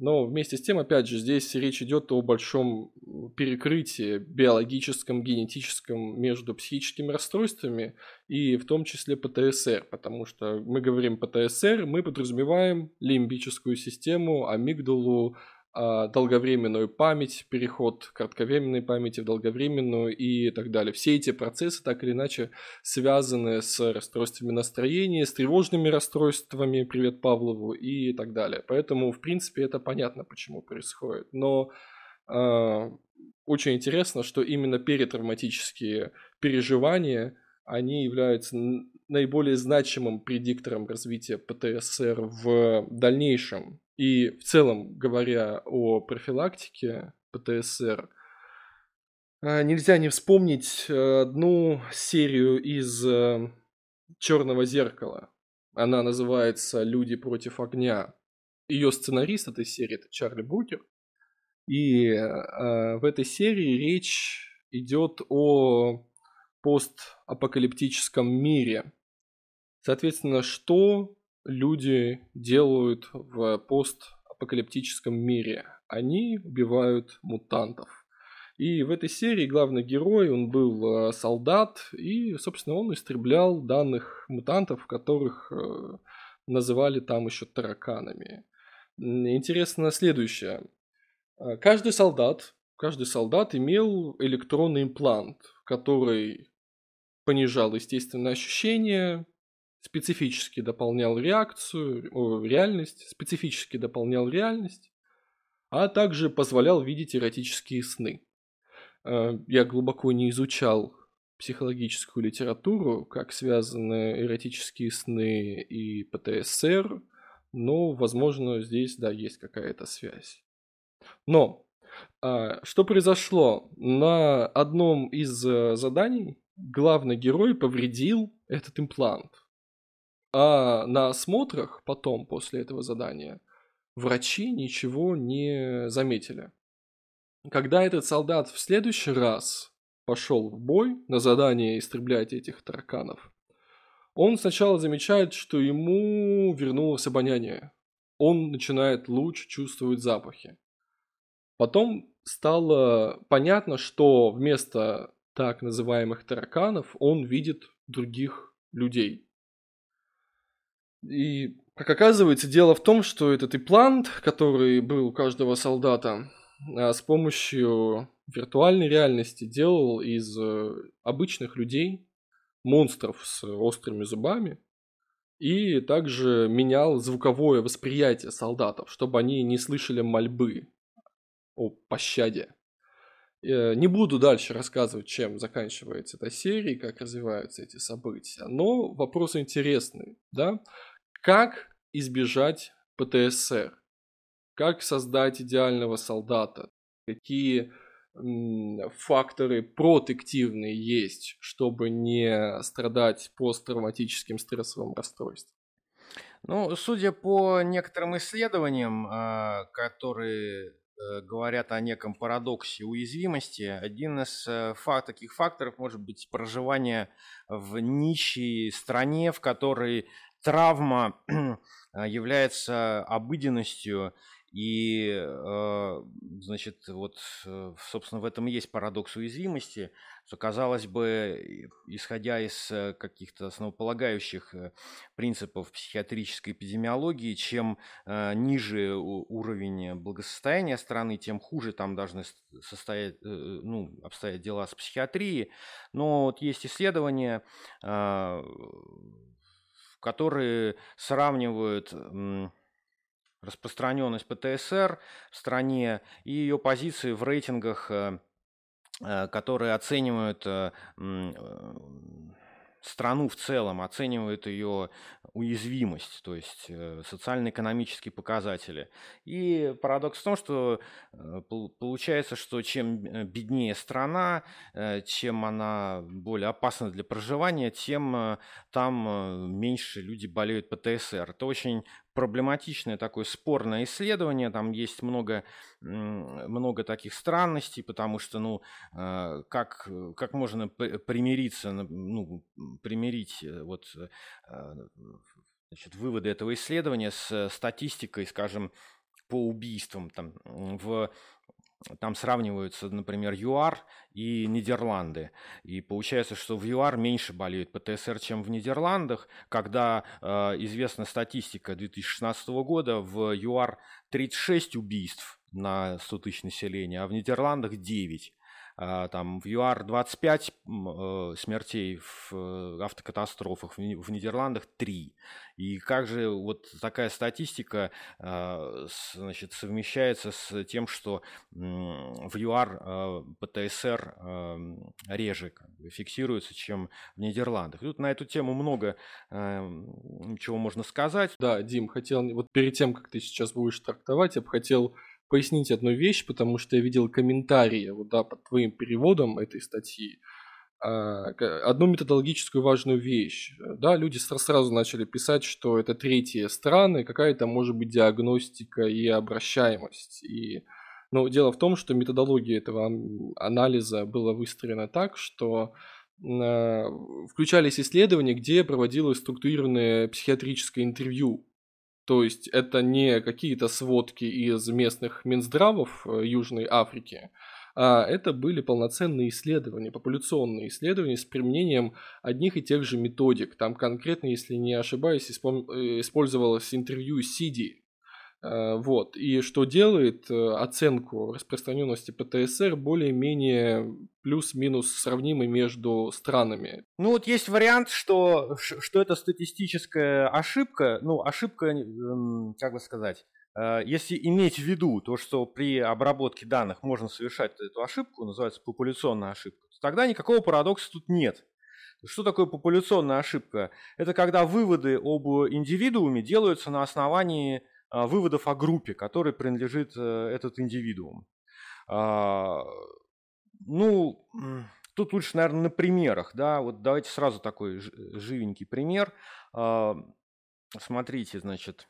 S2: Но вместе с тем, опять же, здесь речь идет о большом перекрытии биологическом, генетическом между психическими расстройствами и в том числе ПТСР, потому что мы говорим ПТСР, мы подразумеваем лимбическую систему, амигдалу, долговременную память, переход кратковременной памяти в долговременную и так далее. Все эти процессы так или иначе связаны с расстройствами настроения, с тревожными расстройствами, привет Павлову и так далее. Поэтому, в принципе, это понятно, почему происходит. Но э, очень интересно, что именно перетравматические переживания, они являются наиболее значимым предиктором развития ПТСР в дальнейшем и в целом, говоря о профилактике ПТСР, э, нельзя не вспомнить э, одну серию из э, Черного зеркала. Она называется Люди против огня. Ее сценарист этой серии это Чарли Букер. И в этой серии речь идет о постапокалиптическом мире. Соответственно, что люди делают в постапокалиптическом мире. Они убивают мутантов. И в этой серии главный герой, он был э, солдат, и, собственно, он истреблял данных мутантов, которых э, называли там еще тараканами. Интересно следующее. Э, каждый солдат, каждый солдат имел электронный имплант, который понижал естественное ощущение, специфически дополнял реакцию, о, реальность, специфически дополнял реальность, а также позволял видеть эротические сны. Э, я глубоко не изучал психологическую литературу, как связаны эротические сны и ПТСР, но, возможно, здесь, да, есть какая-то связь. Но а, что произошло? На одном из э, заданий главный герой повредил этот имплант. А на осмотрах потом, после этого задания, врачи ничего не заметили. Когда этот солдат в следующий раз пошел в бой на задание истреблять этих тараканов, он сначала замечает, что ему вернулось обоняние. Он начинает лучше чувствовать запахи. Потом стало понятно, что вместо так называемых тараканов он видит других людей – и, как оказывается, дело в том, что этот имплант, который был у каждого солдата, а, с помощью виртуальной реальности делал из э, обычных людей монстров с острыми зубами и также менял звуковое восприятие солдатов, чтобы они не слышали мольбы о пощаде. Э, не буду дальше рассказывать, чем заканчивается эта серия, как развиваются эти события, но вопрос интересный, да? Как избежать ПТСР? Как создать идеального солдата? Какие факторы протективные есть, чтобы не страдать посттравматическим стрессовым расстройством?
S1: Ну, судя по некоторым исследованиям, а, которые э, говорят о неком парадоксе уязвимости, один из э, факт, таких факторов может быть проживание в нищей стране, в которой травма а, является обыденностью, и, а, значит, вот, э, собственно, в этом и есть парадокс уязвимости, что, казалось бы, исходя из э, каких-то основополагающих э, принципов психиатрической эпидемиологии, чем ниже уровень благосостояния страны, тем хуже там должны состоять, ну, обстоять дела с психиатрией. Но вот есть исследования, а, которые сравнивают распространенность ПТСР в стране и ее позиции в рейтингах, э, э, которые оценивают э, страну в целом, оценивает ее уязвимость, то есть социально-экономические показатели. И парадокс в том, что получается, что чем беднее страна, чем она более опасна для проживания, тем там меньше люди болеют ПТСР. Это очень проблематичное такое спорное исследование, там есть много, много таких странностей, потому что, ну, как, как можно примириться, ну, примирить вот значит, выводы этого исследования с статистикой, скажем, по убийствам. Там, в, там сравниваются, например, ЮАР и Нидерланды. И получается, что в ЮАР меньше болеют ПТСР, чем в Нидерландах. Когда э, известна статистика 2016 года, в ЮАР 36 убийств на 100 тысяч населения, а в Нидерландах 9. А, там в ЮАР 25 э, смертей в э, автокатастрофах, в Нидерландах 3. И как же вот такая статистика а, значит, совмещается с тем, что в ЮАР а, ПТСР реже фиксируется, чем в Нидерландах. Тут на эту тему много чего можно сказать.
S2: Да, Дим, хотел, вот перед тем, как ты сейчас будешь трактовать, я бы хотел пояснить одну вещь, потому что я видел комментарии вот, да, под твоим переводом этой статьи. А, одну методологическую важную вещь. Да, люди сразу начали писать, что это третьи страны, какая-то может быть диагностика и обращаемость. И, но дело в том, что методология этого анализа была выстроена так, что а, включались исследования, где проводилось структурированное психиатрическое интервью то есть это не какие-то сводки из местных Минздравов э, Южной Африки, а это были полноценные исследования, популяционные исследования с применением одних и тех же методик. Там конкретно, если не ошибаюсь, э, использовалось интервью Сиди, вот. И что делает э, оценку распространенности ПТСР более-менее плюс-минус сравнимой между странами.
S1: Ну вот есть вариант, что, что это статистическая ошибка, ну ошибка, как бы сказать, э, если иметь в виду то, что при обработке данных можно совершать эту ошибку, называется популяционная ошибка, тогда никакого парадокса тут нет. Что такое популяционная ошибка? Это когда выводы об индивидууме делаются на основании выводов о группе, которой принадлежит э, этот индивидуум. А, ну, тут лучше, наверное, на примерах. Да? Вот давайте сразу такой живенький пример. А, смотрите, значит,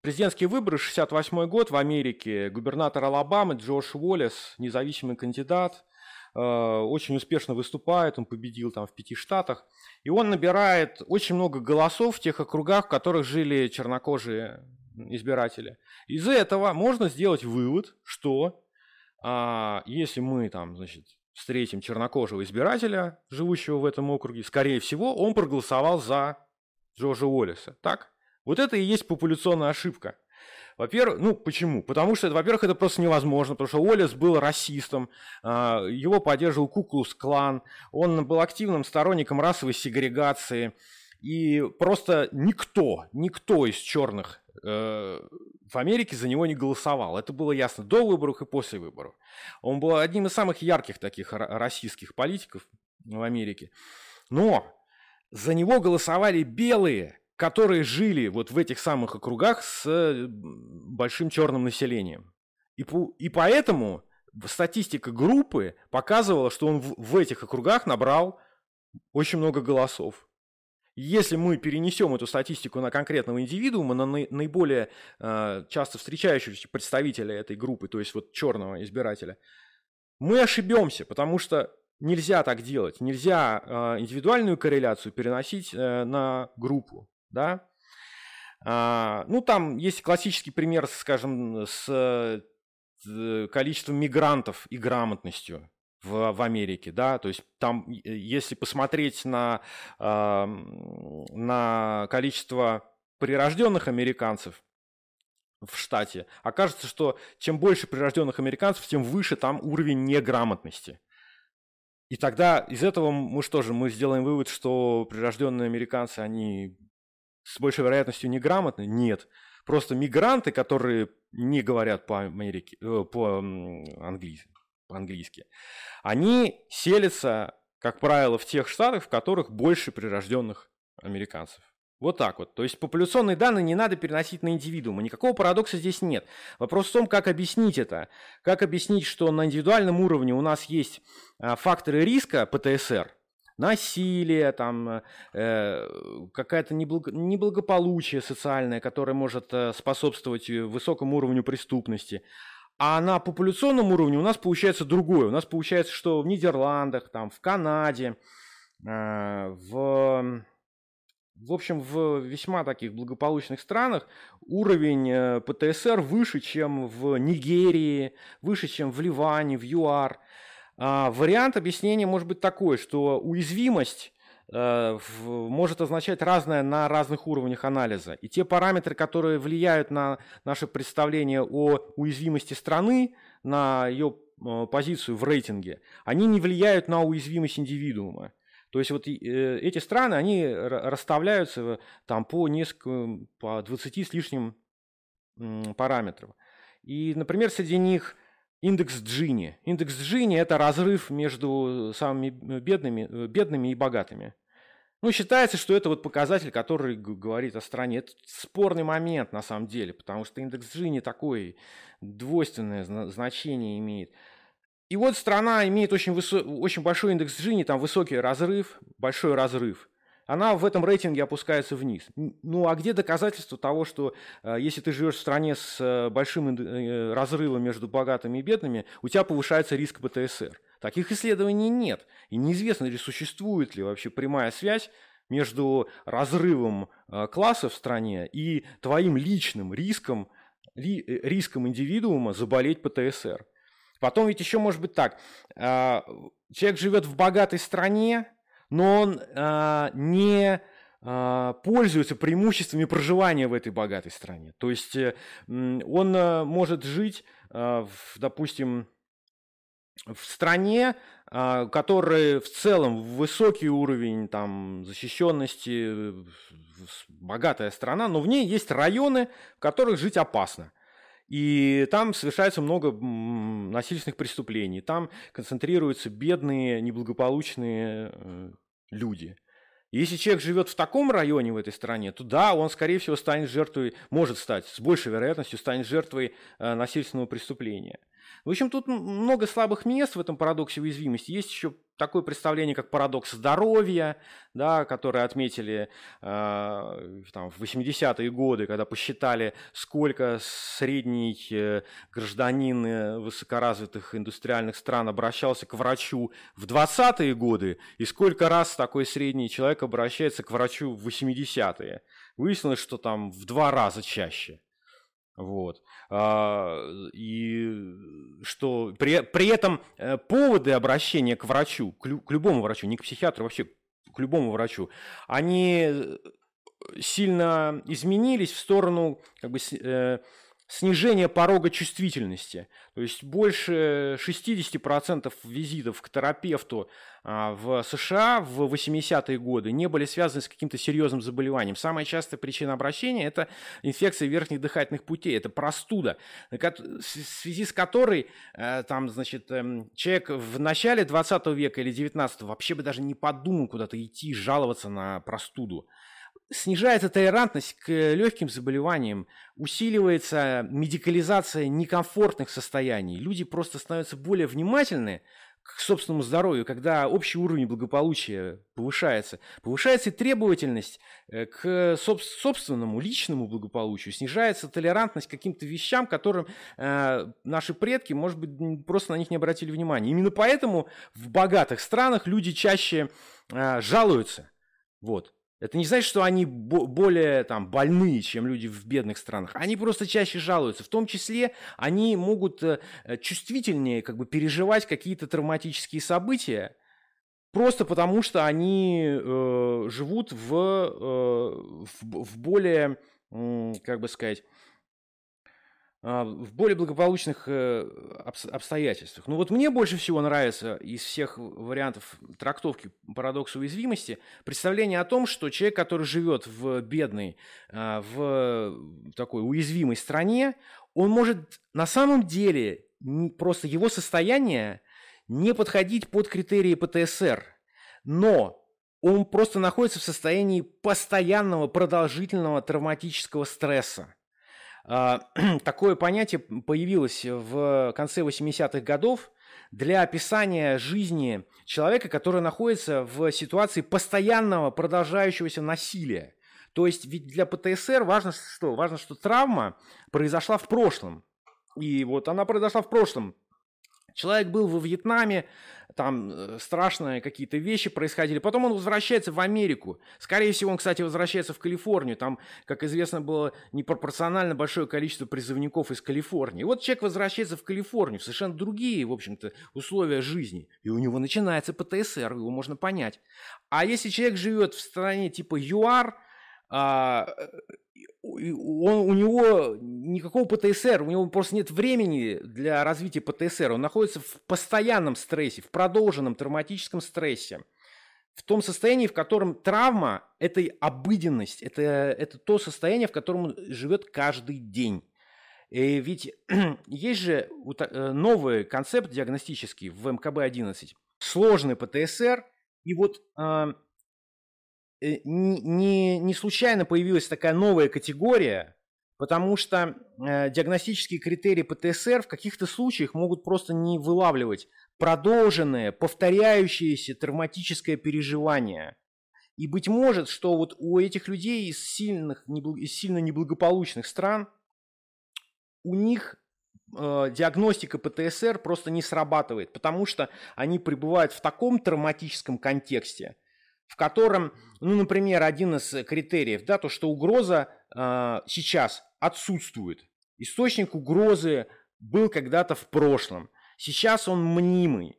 S1: Президентские выборы, 68 год в Америке. Губернатор Алабамы Джош Уоллес, независимый кандидат, Э, очень успешно выступает, он победил там в пяти штатах, и он набирает очень много голосов в тех округах, в которых жили чернокожие избиратели. Из этого можно сделать вывод, что а, если мы там, значит, встретим чернокожего избирателя, живущего в этом округе, скорее всего, он проголосовал за Джорджа Уоллеса. Так? Вот это и есть популяционная ошибка. Во-первых, ну почему? Потому что, во-первых, это просто невозможно, потому что Уоллес был расистом, а, его поддерживал Куклус Клан, он был активным сторонником расовой сегрегации, и просто никто, никто из черных э, в Америке за него не голосовал. Это было ясно до выборов и после выборов. Он был одним из самых ярких таких российских политиков в Америке. Но за него голосовали белые, которые жили вот в этих самых округах с э, большим черным населением. И, по, и поэтому статистика группы показывала, что он в, в этих округах набрал очень много голосов. Если мы перенесем эту статистику на конкретного индивидуума, на наиболее э, часто встречающегося представителя этой группы, то есть вот черного избирателя, мы ошибемся, потому что нельзя так делать. Нельзя э, индивидуальную корреляцию переносить э, на группу да. А, ну, там есть классический пример, скажем, с э, количеством мигрантов и грамотностью в, в Америке, да, то есть там, если посмотреть на, э, на количество прирожденных американцев в штате, окажется, что чем больше прирожденных американцев, тем выше там уровень неграмотности. И тогда из этого мы что же, мы сделаем вывод, что прирожденные американцы, они с большей вероятностью неграмотны? Нет. Просто мигранты, которые не говорят по-америке, э, по-английски, по-английски, они селятся как правило, в тех штатах, в которых больше прирожденных американцев. Вот так вот. То есть популяционные данные не надо переносить на индивидуума. Никакого парадокса здесь нет. Вопрос в том, как объяснить это. Как объяснить, что на индивидуальном уровне у нас есть а, факторы риска ПТСР, насилие, там, э, какая-то неблаго, неблагополучие социальное, которое может э, способствовать высокому уровню преступности. А на популяционном уровне у нас получается другое. У нас получается, что в Нидерландах, там, в Канаде, э, в в общем, в весьма таких благополучных странах уровень э, ПТСР выше, чем в Нигерии, выше, чем в Ливане, в ЮАР. А, вариант объяснения может быть такой, что уязвимость э, может означать разное на разных уровнях анализа. И те параметры, которые влияют на наше представление о уязвимости страны, на ее э, позицию в рейтинге, они не влияют на уязвимость индивидуума. То есть вот э, эти страны, они расставляются там по несколько, по 20 с лишним параметров. И, например, среди них индекс Джини. Индекс Джини – это разрыв между самыми бедными, э, бедными и богатыми. Ну, считается, что это вот показатель, который говорит о стране. Это спорный момент на самом деле, потому что индекс Джини такое двойственное значение имеет. И вот страна имеет очень, высо... очень большой индекс Джини, там высокий разрыв, большой разрыв. Она в этом рейтинге опускается вниз. Ну а где доказательства того, что э, если ты живешь в стране с э, большим э, разрывом между богатыми и бедными, у тебя повышается риск ПТСР? Таких исследований нет. И неизвестно ли, существует ли вообще прямая связь между разрывом класса в стране и твоим личным риском, ри, риском индивидуума заболеть ПТСР. Потом ведь еще может быть так. А, человек живет в богатой стране, но он а, не а, пользуется преимуществами проживания в этой богатой стране. То есть э, он может жить, допустим, в стране, которая в целом высокий уровень там, защищенности, богатая страна, но в ней есть районы, в которых жить опасно. И там совершается много насильственных преступлений. Там концентрируются бедные, неблагополучные э, люди. если человек живет в таком районе в этой стране, то да, он, скорее всего, станет жертвой, может стать, с большей вероятностью станет жертвой э, насильственного преступления. В общем, тут много слабых мест в этом парадоксе уязвимости. Есть еще такое представление, как парадокс здоровья, да, который отметили э, там, в 80-е годы, когда посчитали, сколько средний э, гражданин э, высокоразвитых индустриальных стран обращался к врачу в 20-е годы, и сколько раз такой средний человек обращается к врачу в 80-е. Выяснилось, что там в два раза чаще. Вот. А, и что при, при этом э, поводы обращения к врачу, к, лю, к любому врачу, не к психиатру, вообще к любому врачу, они э, сильно изменились в сторону как бы, э, снижение порога чувствительности. То есть больше 60% визитов к терапевту а, в США в 80-е годы не были связаны с каким-то серьезным заболеванием. Самая частая причина обращения – это инфекция верхних дыхательных путей, это простуда, в связи с которой э, там, значит, эм, человек в начале 20 века или 19 вообще бы даже не подумал куда-то идти, жаловаться на простуду снижается толерантность к легким заболеваниям, усиливается медикализация некомфортных состояний. Люди просто становятся более внимательны к собственному здоровью, когда общий уровень благополучия повышается. Повышается и требовательность э, к собственному личному благополучию, снижается толерантность к каким-то вещам, которым э, наши предки, может быть, просто на них не обратили внимания. Именно поэтому в богатых странах люди чаще э, жалуются. Вот. Это не значит, что они более там, больные, чем люди в бедных странах. Они просто чаще жалуются. В том числе они могут э, чувствительнее как бы, переживать какие-то травматические события, просто потому что они э, живут в, э, в, в более, э, как бы сказать, в более благополучных э, обстоятельствах. Ну вот мне больше всего нравится из всех вариантов трактовки парадокса уязвимости представление о том, что человек, который живет в бедной, а, в такой уязвимой стране, он может на самом деле просто его состояние не подходить под критерии ПТСР. но он просто находится в состоянии постоянного продолжительного травматического стресса. А, такое понятие появилось в конце 80-х годов для описания жизни человека, который находится в ситуации постоянного продолжающегося насилия. То есть ведь для ПТСР важно что? Важно, что травма произошла в прошлом. И вот она произошла в прошлом. Человек был во Вьетнаме, там э, страшные какие-то вещи происходили. Потом он возвращается в Америку. Скорее всего, он, кстати, возвращается в Калифорнию. Там, как известно, было непропорционально большое количество призывников из Калифорнии. И вот человек возвращается в Калифорнию, совершенно другие, в общем-то, условия жизни. И у него начинается ПТСР, его можно понять. А если человек живет в стране типа ЮАР, а, он, у него никакого ПТСР, у него просто нет времени для развития ПТСР. Он находится в постоянном стрессе, в продолженном травматическом стрессе. В том состоянии, в котором травма – это обыденность, это, это то состояние, в котором он живет каждый день. И ведь есть же э, новый концепт диагностический в МКБ-11. Сложный ПТСР. И вот а, не, не случайно появилась такая новая категория, потому что э, диагностические критерии ПТСР в каких-то случаях могут просто не вылавливать продолженное, повторяющееся травматическое переживание. И быть может, что вот у этих людей из, сильных, из сильно неблагополучных стран у них э, диагностика ПТСР просто не срабатывает, потому что они пребывают в таком травматическом контексте – в котором, ну, например, один из критериев, да, то, что угроза э, сейчас отсутствует. Источник угрозы был когда-то в прошлом. Сейчас он мнимый.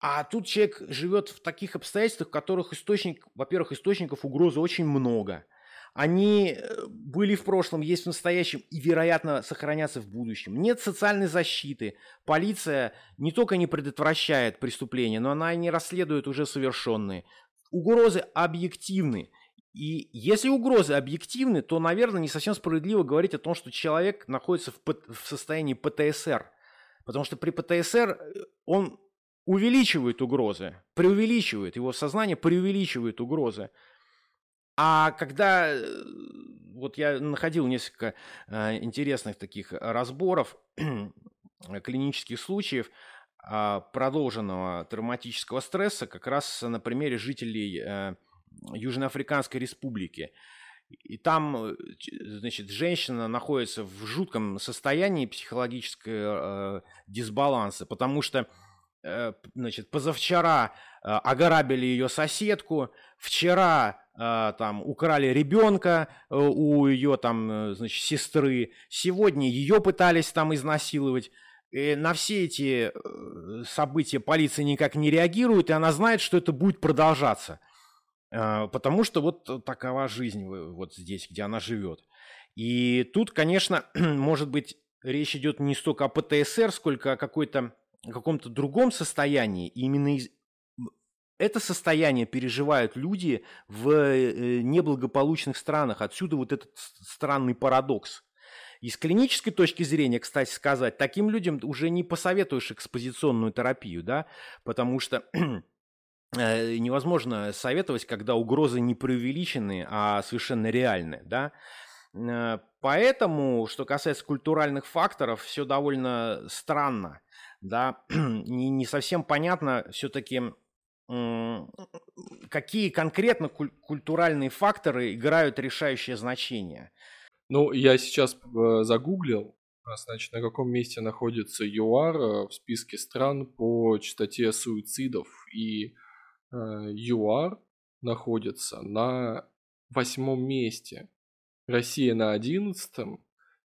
S1: А тут человек живет в таких обстоятельствах, в которых источник, во-первых, источников угрозы очень много. Они э, были в прошлом, есть в настоящем и, вероятно, сохранятся в будущем. Нет социальной защиты. Полиция не только не предотвращает преступления, но она и не расследует уже совершенные угрозы объективны. И если угрозы объективны, то, наверное, не совсем справедливо говорить о том, что человек находится в, в состоянии ПТСР. Потому что при ПТСР э, он увеличивает угрозы, преувеличивает, его сознание преувеличивает угрозы. А когда э, вот я находил несколько э, интересных таких разборов клинических случаев, продолженного травматического стресса как раз на примере жителей э, Южноафриканской республики. И там, э, значит, женщина находится в жутком состоянии психологического э, дисбаланса, потому что, э, значит, позавчера э, ограбили ее соседку, вчера э, там украли ребенка э, у ее там, значит, сестры, сегодня ее пытались там изнасиловать. И на все эти э, события полиция никак не реагирует, и она знает, что это будет продолжаться. А, потому что вот такова жизнь вот здесь, где она живет. И тут, конечно, может быть, речь идет не столько о ПТСР, сколько о какой-то каком-то другом состоянии. И именно из... это состояние переживают люди в э, неблагополучных странах. Отсюда вот этот странный парадокс. И с клинической точки зрения, кстати сказать, таким людям уже не посоветуешь экспозиционную терапию, да, потому что э, невозможно советовать, когда угрозы не преувеличены, а совершенно реальны, да. Э, поэтому, что касается культуральных факторов, все довольно странно, да, не, не совсем понятно все-таки, какие конкретно культуральные факторы играют решающее значение.
S2: Ну, я сейчас э, загуглил, а, значит, на каком месте находится ЮАР э, в списке стран по частоте суицидов. И э, ЮАР находится на восьмом месте. Россия на одиннадцатом.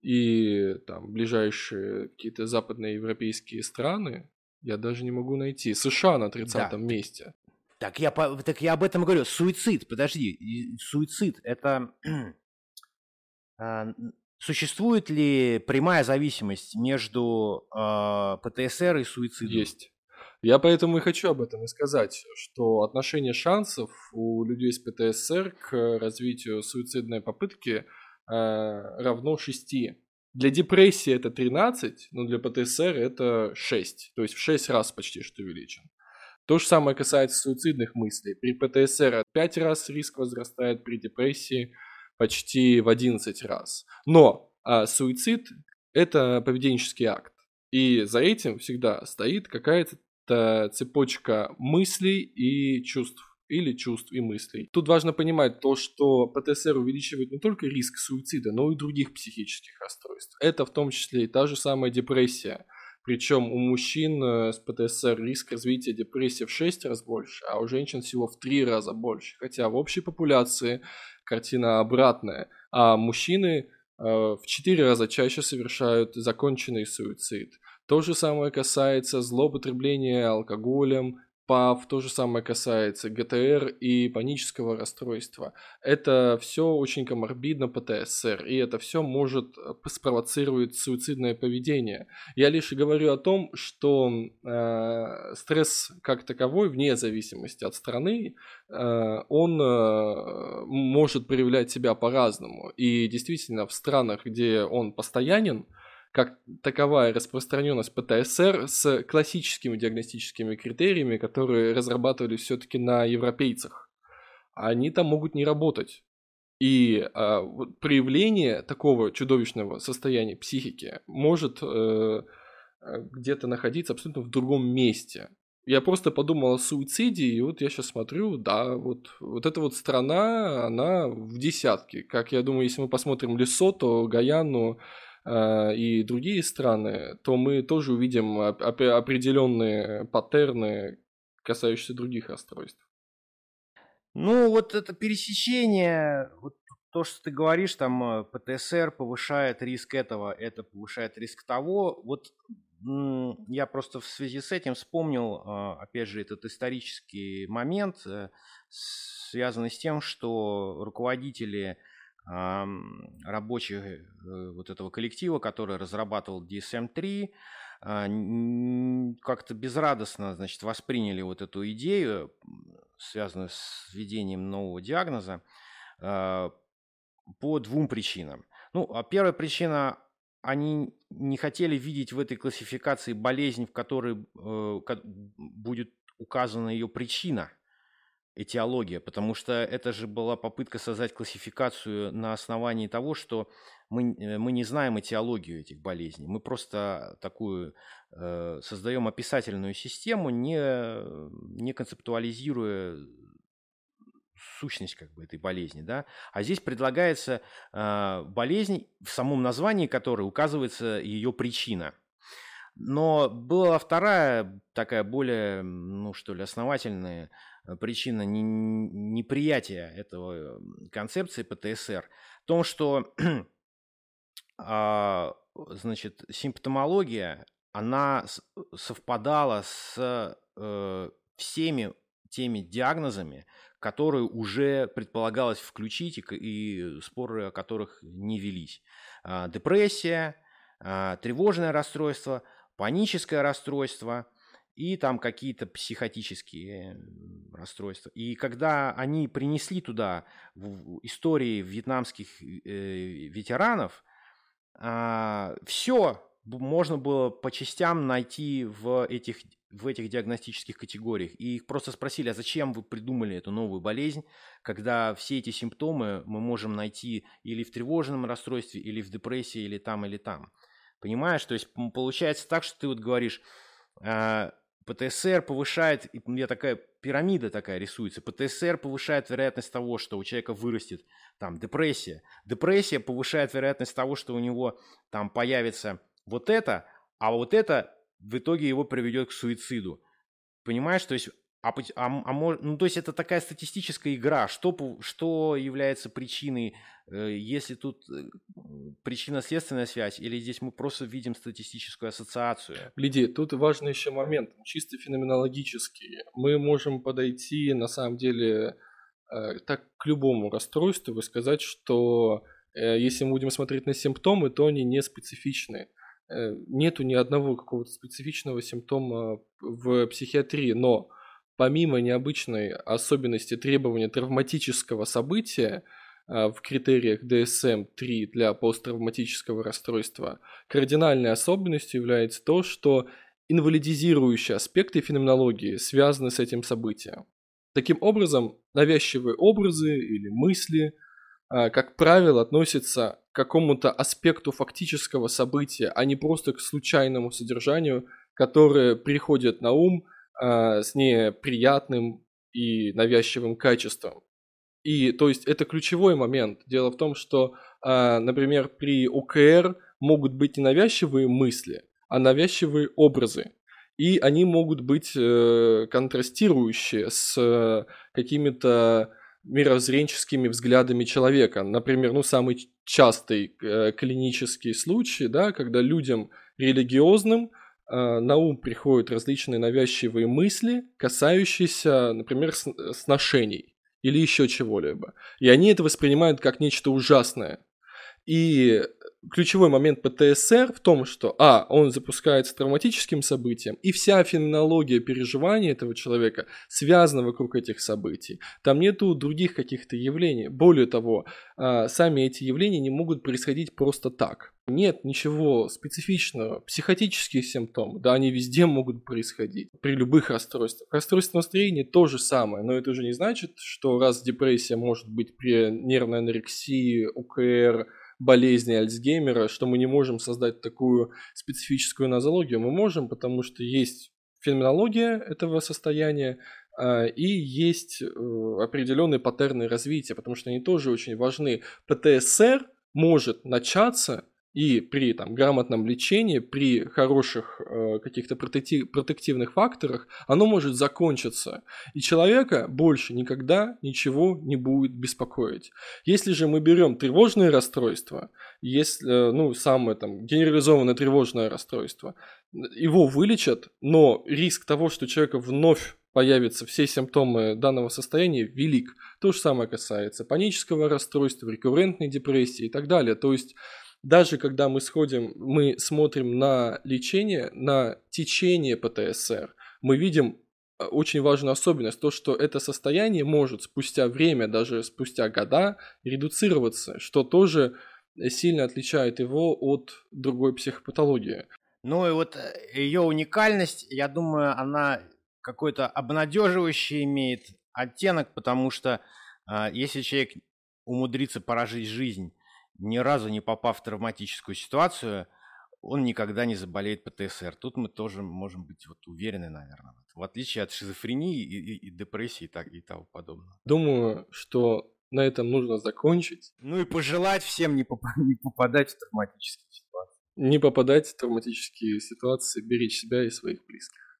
S2: И там ближайшие какие-то западноевропейские страны я даже не могу найти. США на тридцатом да. месте.
S1: Так я, так я об этом говорю. Суицид, подожди. Суицид – это существует ли прямая зависимость между э, ПТСР и суицидом?
S2: Есть. Я поэтому и хочу об этом и сказать, что отношение шансов у людей с ПТСР к развитию суицидной попытки э, равно 6. Для депрессии это 13, но для ПТСР это 6. То есть в 6 раз почти что увеличен. То же самое касается суицидных мыслей. При ПТСР 5 раз риск возрастает, при депрессии почти в 11 раз. Но а, суицид – это поведенческий акт. И за этим всегда стоит какая-то цепочка мыслей и чувств или чувств и мыслей. Тут важно понимать то, что ПТСР увеличивает не только риск суицида, но и других психических расстройств. Это в том числе и та же самая депрессия. Причем у мужчин э, с ПТСР риск развития депрессии в 6 раз больше, а у женщин всего в 3 раза больше. Хотя в общей популяции картина обратная. А мужчины э, в 4 раза чаще совершают законченный суицид. То же самое касается злоупотребления алкоголем, ПАВ, то же самое касается ГТР и панического расстройства. Это все очень коморбидно ПТСР, и это все может э, спровоцировать суицидное поведение. Я лишь говорю о том, что э, стресс как таковой, вне зависимости от страны, э, он э, может проявлять себя по-разному. И действительно, в странах, где он постоянен, как таковая распространенность ПТСР с классическими диагностическими критериями, которые разрабатывались все-таки на европейцах. Они там могут не работать. И а, проявление такого чудовищного состояния психики может э, где-то находиться абсолютно в другом месте. Я просто подумал о суициде, и вот я сейчас смотрю, да, вот, вот эта вот страна, она в десятке. Как я думаю, если мы посмотрим Лесото, Гаяну, и другие страны, то мы тоже увидим определенные паттерны, касающиеся других расстройств.
S1: Ну, вот это пересечение, вот то, что ты говоришь, там э, ПТСР повышает риск этого, это повышает риск того. Вот я просто в связи с этим вспомнил, э, опять же, этот исторический момент, связанный с тем, что руководители рабочих э, вот этого коллектива, который разрабатывал DSM-3, а, как-то безрадостно, значит, восприняли вот эту идею, связанную с введением нового диагноза, а, по двум причинам. Ну, а первая причина, они не хотели видеть в этой классификации болезнь, в которой э, будет указана ее причина – этиология, потому что это же была попытка создать классификацию на основании того, что мы, э, мы не знаем этиологию этих болезней. Мы просто такую э, создаем описательную систему, не, не концептуализируя сущность как бы этой болезни, да. А здесь предлагается э, болезнь, в самом названии которой указывается ее причина. Но была вторая такая более, ну что ли, основательная Э, причина неприятия этого концепции ПТСР в том, что а, значит, симптомология, она совпадала с э, всеми теми диагнозами, которые уже предполагалось включить и, и споры о которых не велись. А, депрессия, а, тревожное расстройство, паническое расстройство – и там какие-то психотические расстройства. И когда они принесли туда истории вьетнамских э, ветеранов, э, а, все можно было по частям найти в этих, в этих диагностических категориях. И их просто спросили, а зачем вы придумали эту новую болезнь, когда все эти симптомы мы можем найти или в тревожном расстройстве, или в депрессии, или там, или там. Понимаешь? То есть получается так, что ты вот говоришь, а, ПТСР повышает, у меня такая пирамида такая рисуется, ПТСР повышает вероятность того, что у человека вырастет там депрессия. Депрессия повышает вероятность того, что у него там появится вот это, а вот это в итоге его приведет к суициду. Понимаешь, то есть а, а, а, ну, то есть это такая статистическая игра. Что, что является причиной, э, если тут э, причинно-следственная связь, или здесь мы просто видим статистическую ассоциацию?
S2: Лидия, тут важный еще момент, чисто феноменологический. Мы можем подойти, на самом деле, э, так к любому расстройству и сказать, что если мы будем смотреть на симптомы, то они не специфичны. Нету ни одного какого-то специфичного симптома в психиатрии, но помимо необычной особенности требования травматического события а, в критериях DSM-3 для посттравматического расстройства, кардинальной особенностью является то, что инвалидизирующие аспекты феноменологии связаны с этим событием. Таким образом, навязчивые образы или мысли, а, как правило, относятся к какому-то аспекту фактического события, а не просто к случайному содержанию, которое приходит на ум а, с неприятным и навязчивым качеством. И то есть это ключевой момент. Дело в том, что, а, например, при ОКР могут быть не навязчивые мысли, а навязчивые образы и они могут быть э, контрастирующие с э, какими-то мировоззренческими взглядами человека. Например, ну, самый частый э, клинический случай, да, когда людям религиозным э, на ум приходят различные навязчивые мысли, касающиеся, например, сношений или еще чего-либо. И они это воспринимают как нечто ужасное. И ключевой момент ПТСР в том, что, а, он запускается травматическим событием, и вся феноменология переживания этого человека связана вокруг этих событий. Там нету других каких-то явлений. Более того, а, сами эти явления не могут происходить просто так. Нет ничего специфичного. Психотические симптомы, да, они везде могут происходить. При любых расстройствах. Расстройство настроения то же самое, но это же не значит, что раз депрессия может быть при нервной анорексии, УКР, болезни Альцгеймера, что мы не можем создать такую специфическую нозологию. Мы можем, потому что есть феноменология этого состояния, а, и есть э, определенные паттерны развития, потому что они тоже очень важны. ПТСР может начаться и при там, грамотном лечении, при хороших э, каких-то протектив, протективных факторах, оно может закончиться. И человека больше никогда ничего не будет беспокоить. Если же мы берем тревожные расстройства, если, э, ну, самое там, генерализованное тревожное расстройство, его вылечат, но риск того, что человека вновь появятся все симптомы данного состояния, велик. То же самое касается панического расстройства, рекуррентной депрессии и так далее. То есть даже когда мы сходим, мы смотрим на лечение, на течение ПТСР, мы видим э, очень важную особенность, то, что это состояние может спустя время, даже спустя года, редуцироваться, что тоже сильно отличает его от другой психопатологии.
S3: Ну и вот э, ее уникальность, я думаю, она какой-то обнадеживающий имеет оттенок, потому что э, если человек умудрится поражить жизнь ни разу не попав в травматическую ситуацию, он никогда не заболеет ПТСР. Тут мы тоже можем быть вот уверены, наверное, в отличие от шизофрении и, и, и депрессии и, так, и того подобного.
S2: Думаю, что на этом нужно закончить.
S3: Ну и пожелать всем не, поп- не попадать в травматические ситуации.
S2: Не попадать в травматические ситуации, беречь себя и своих близких.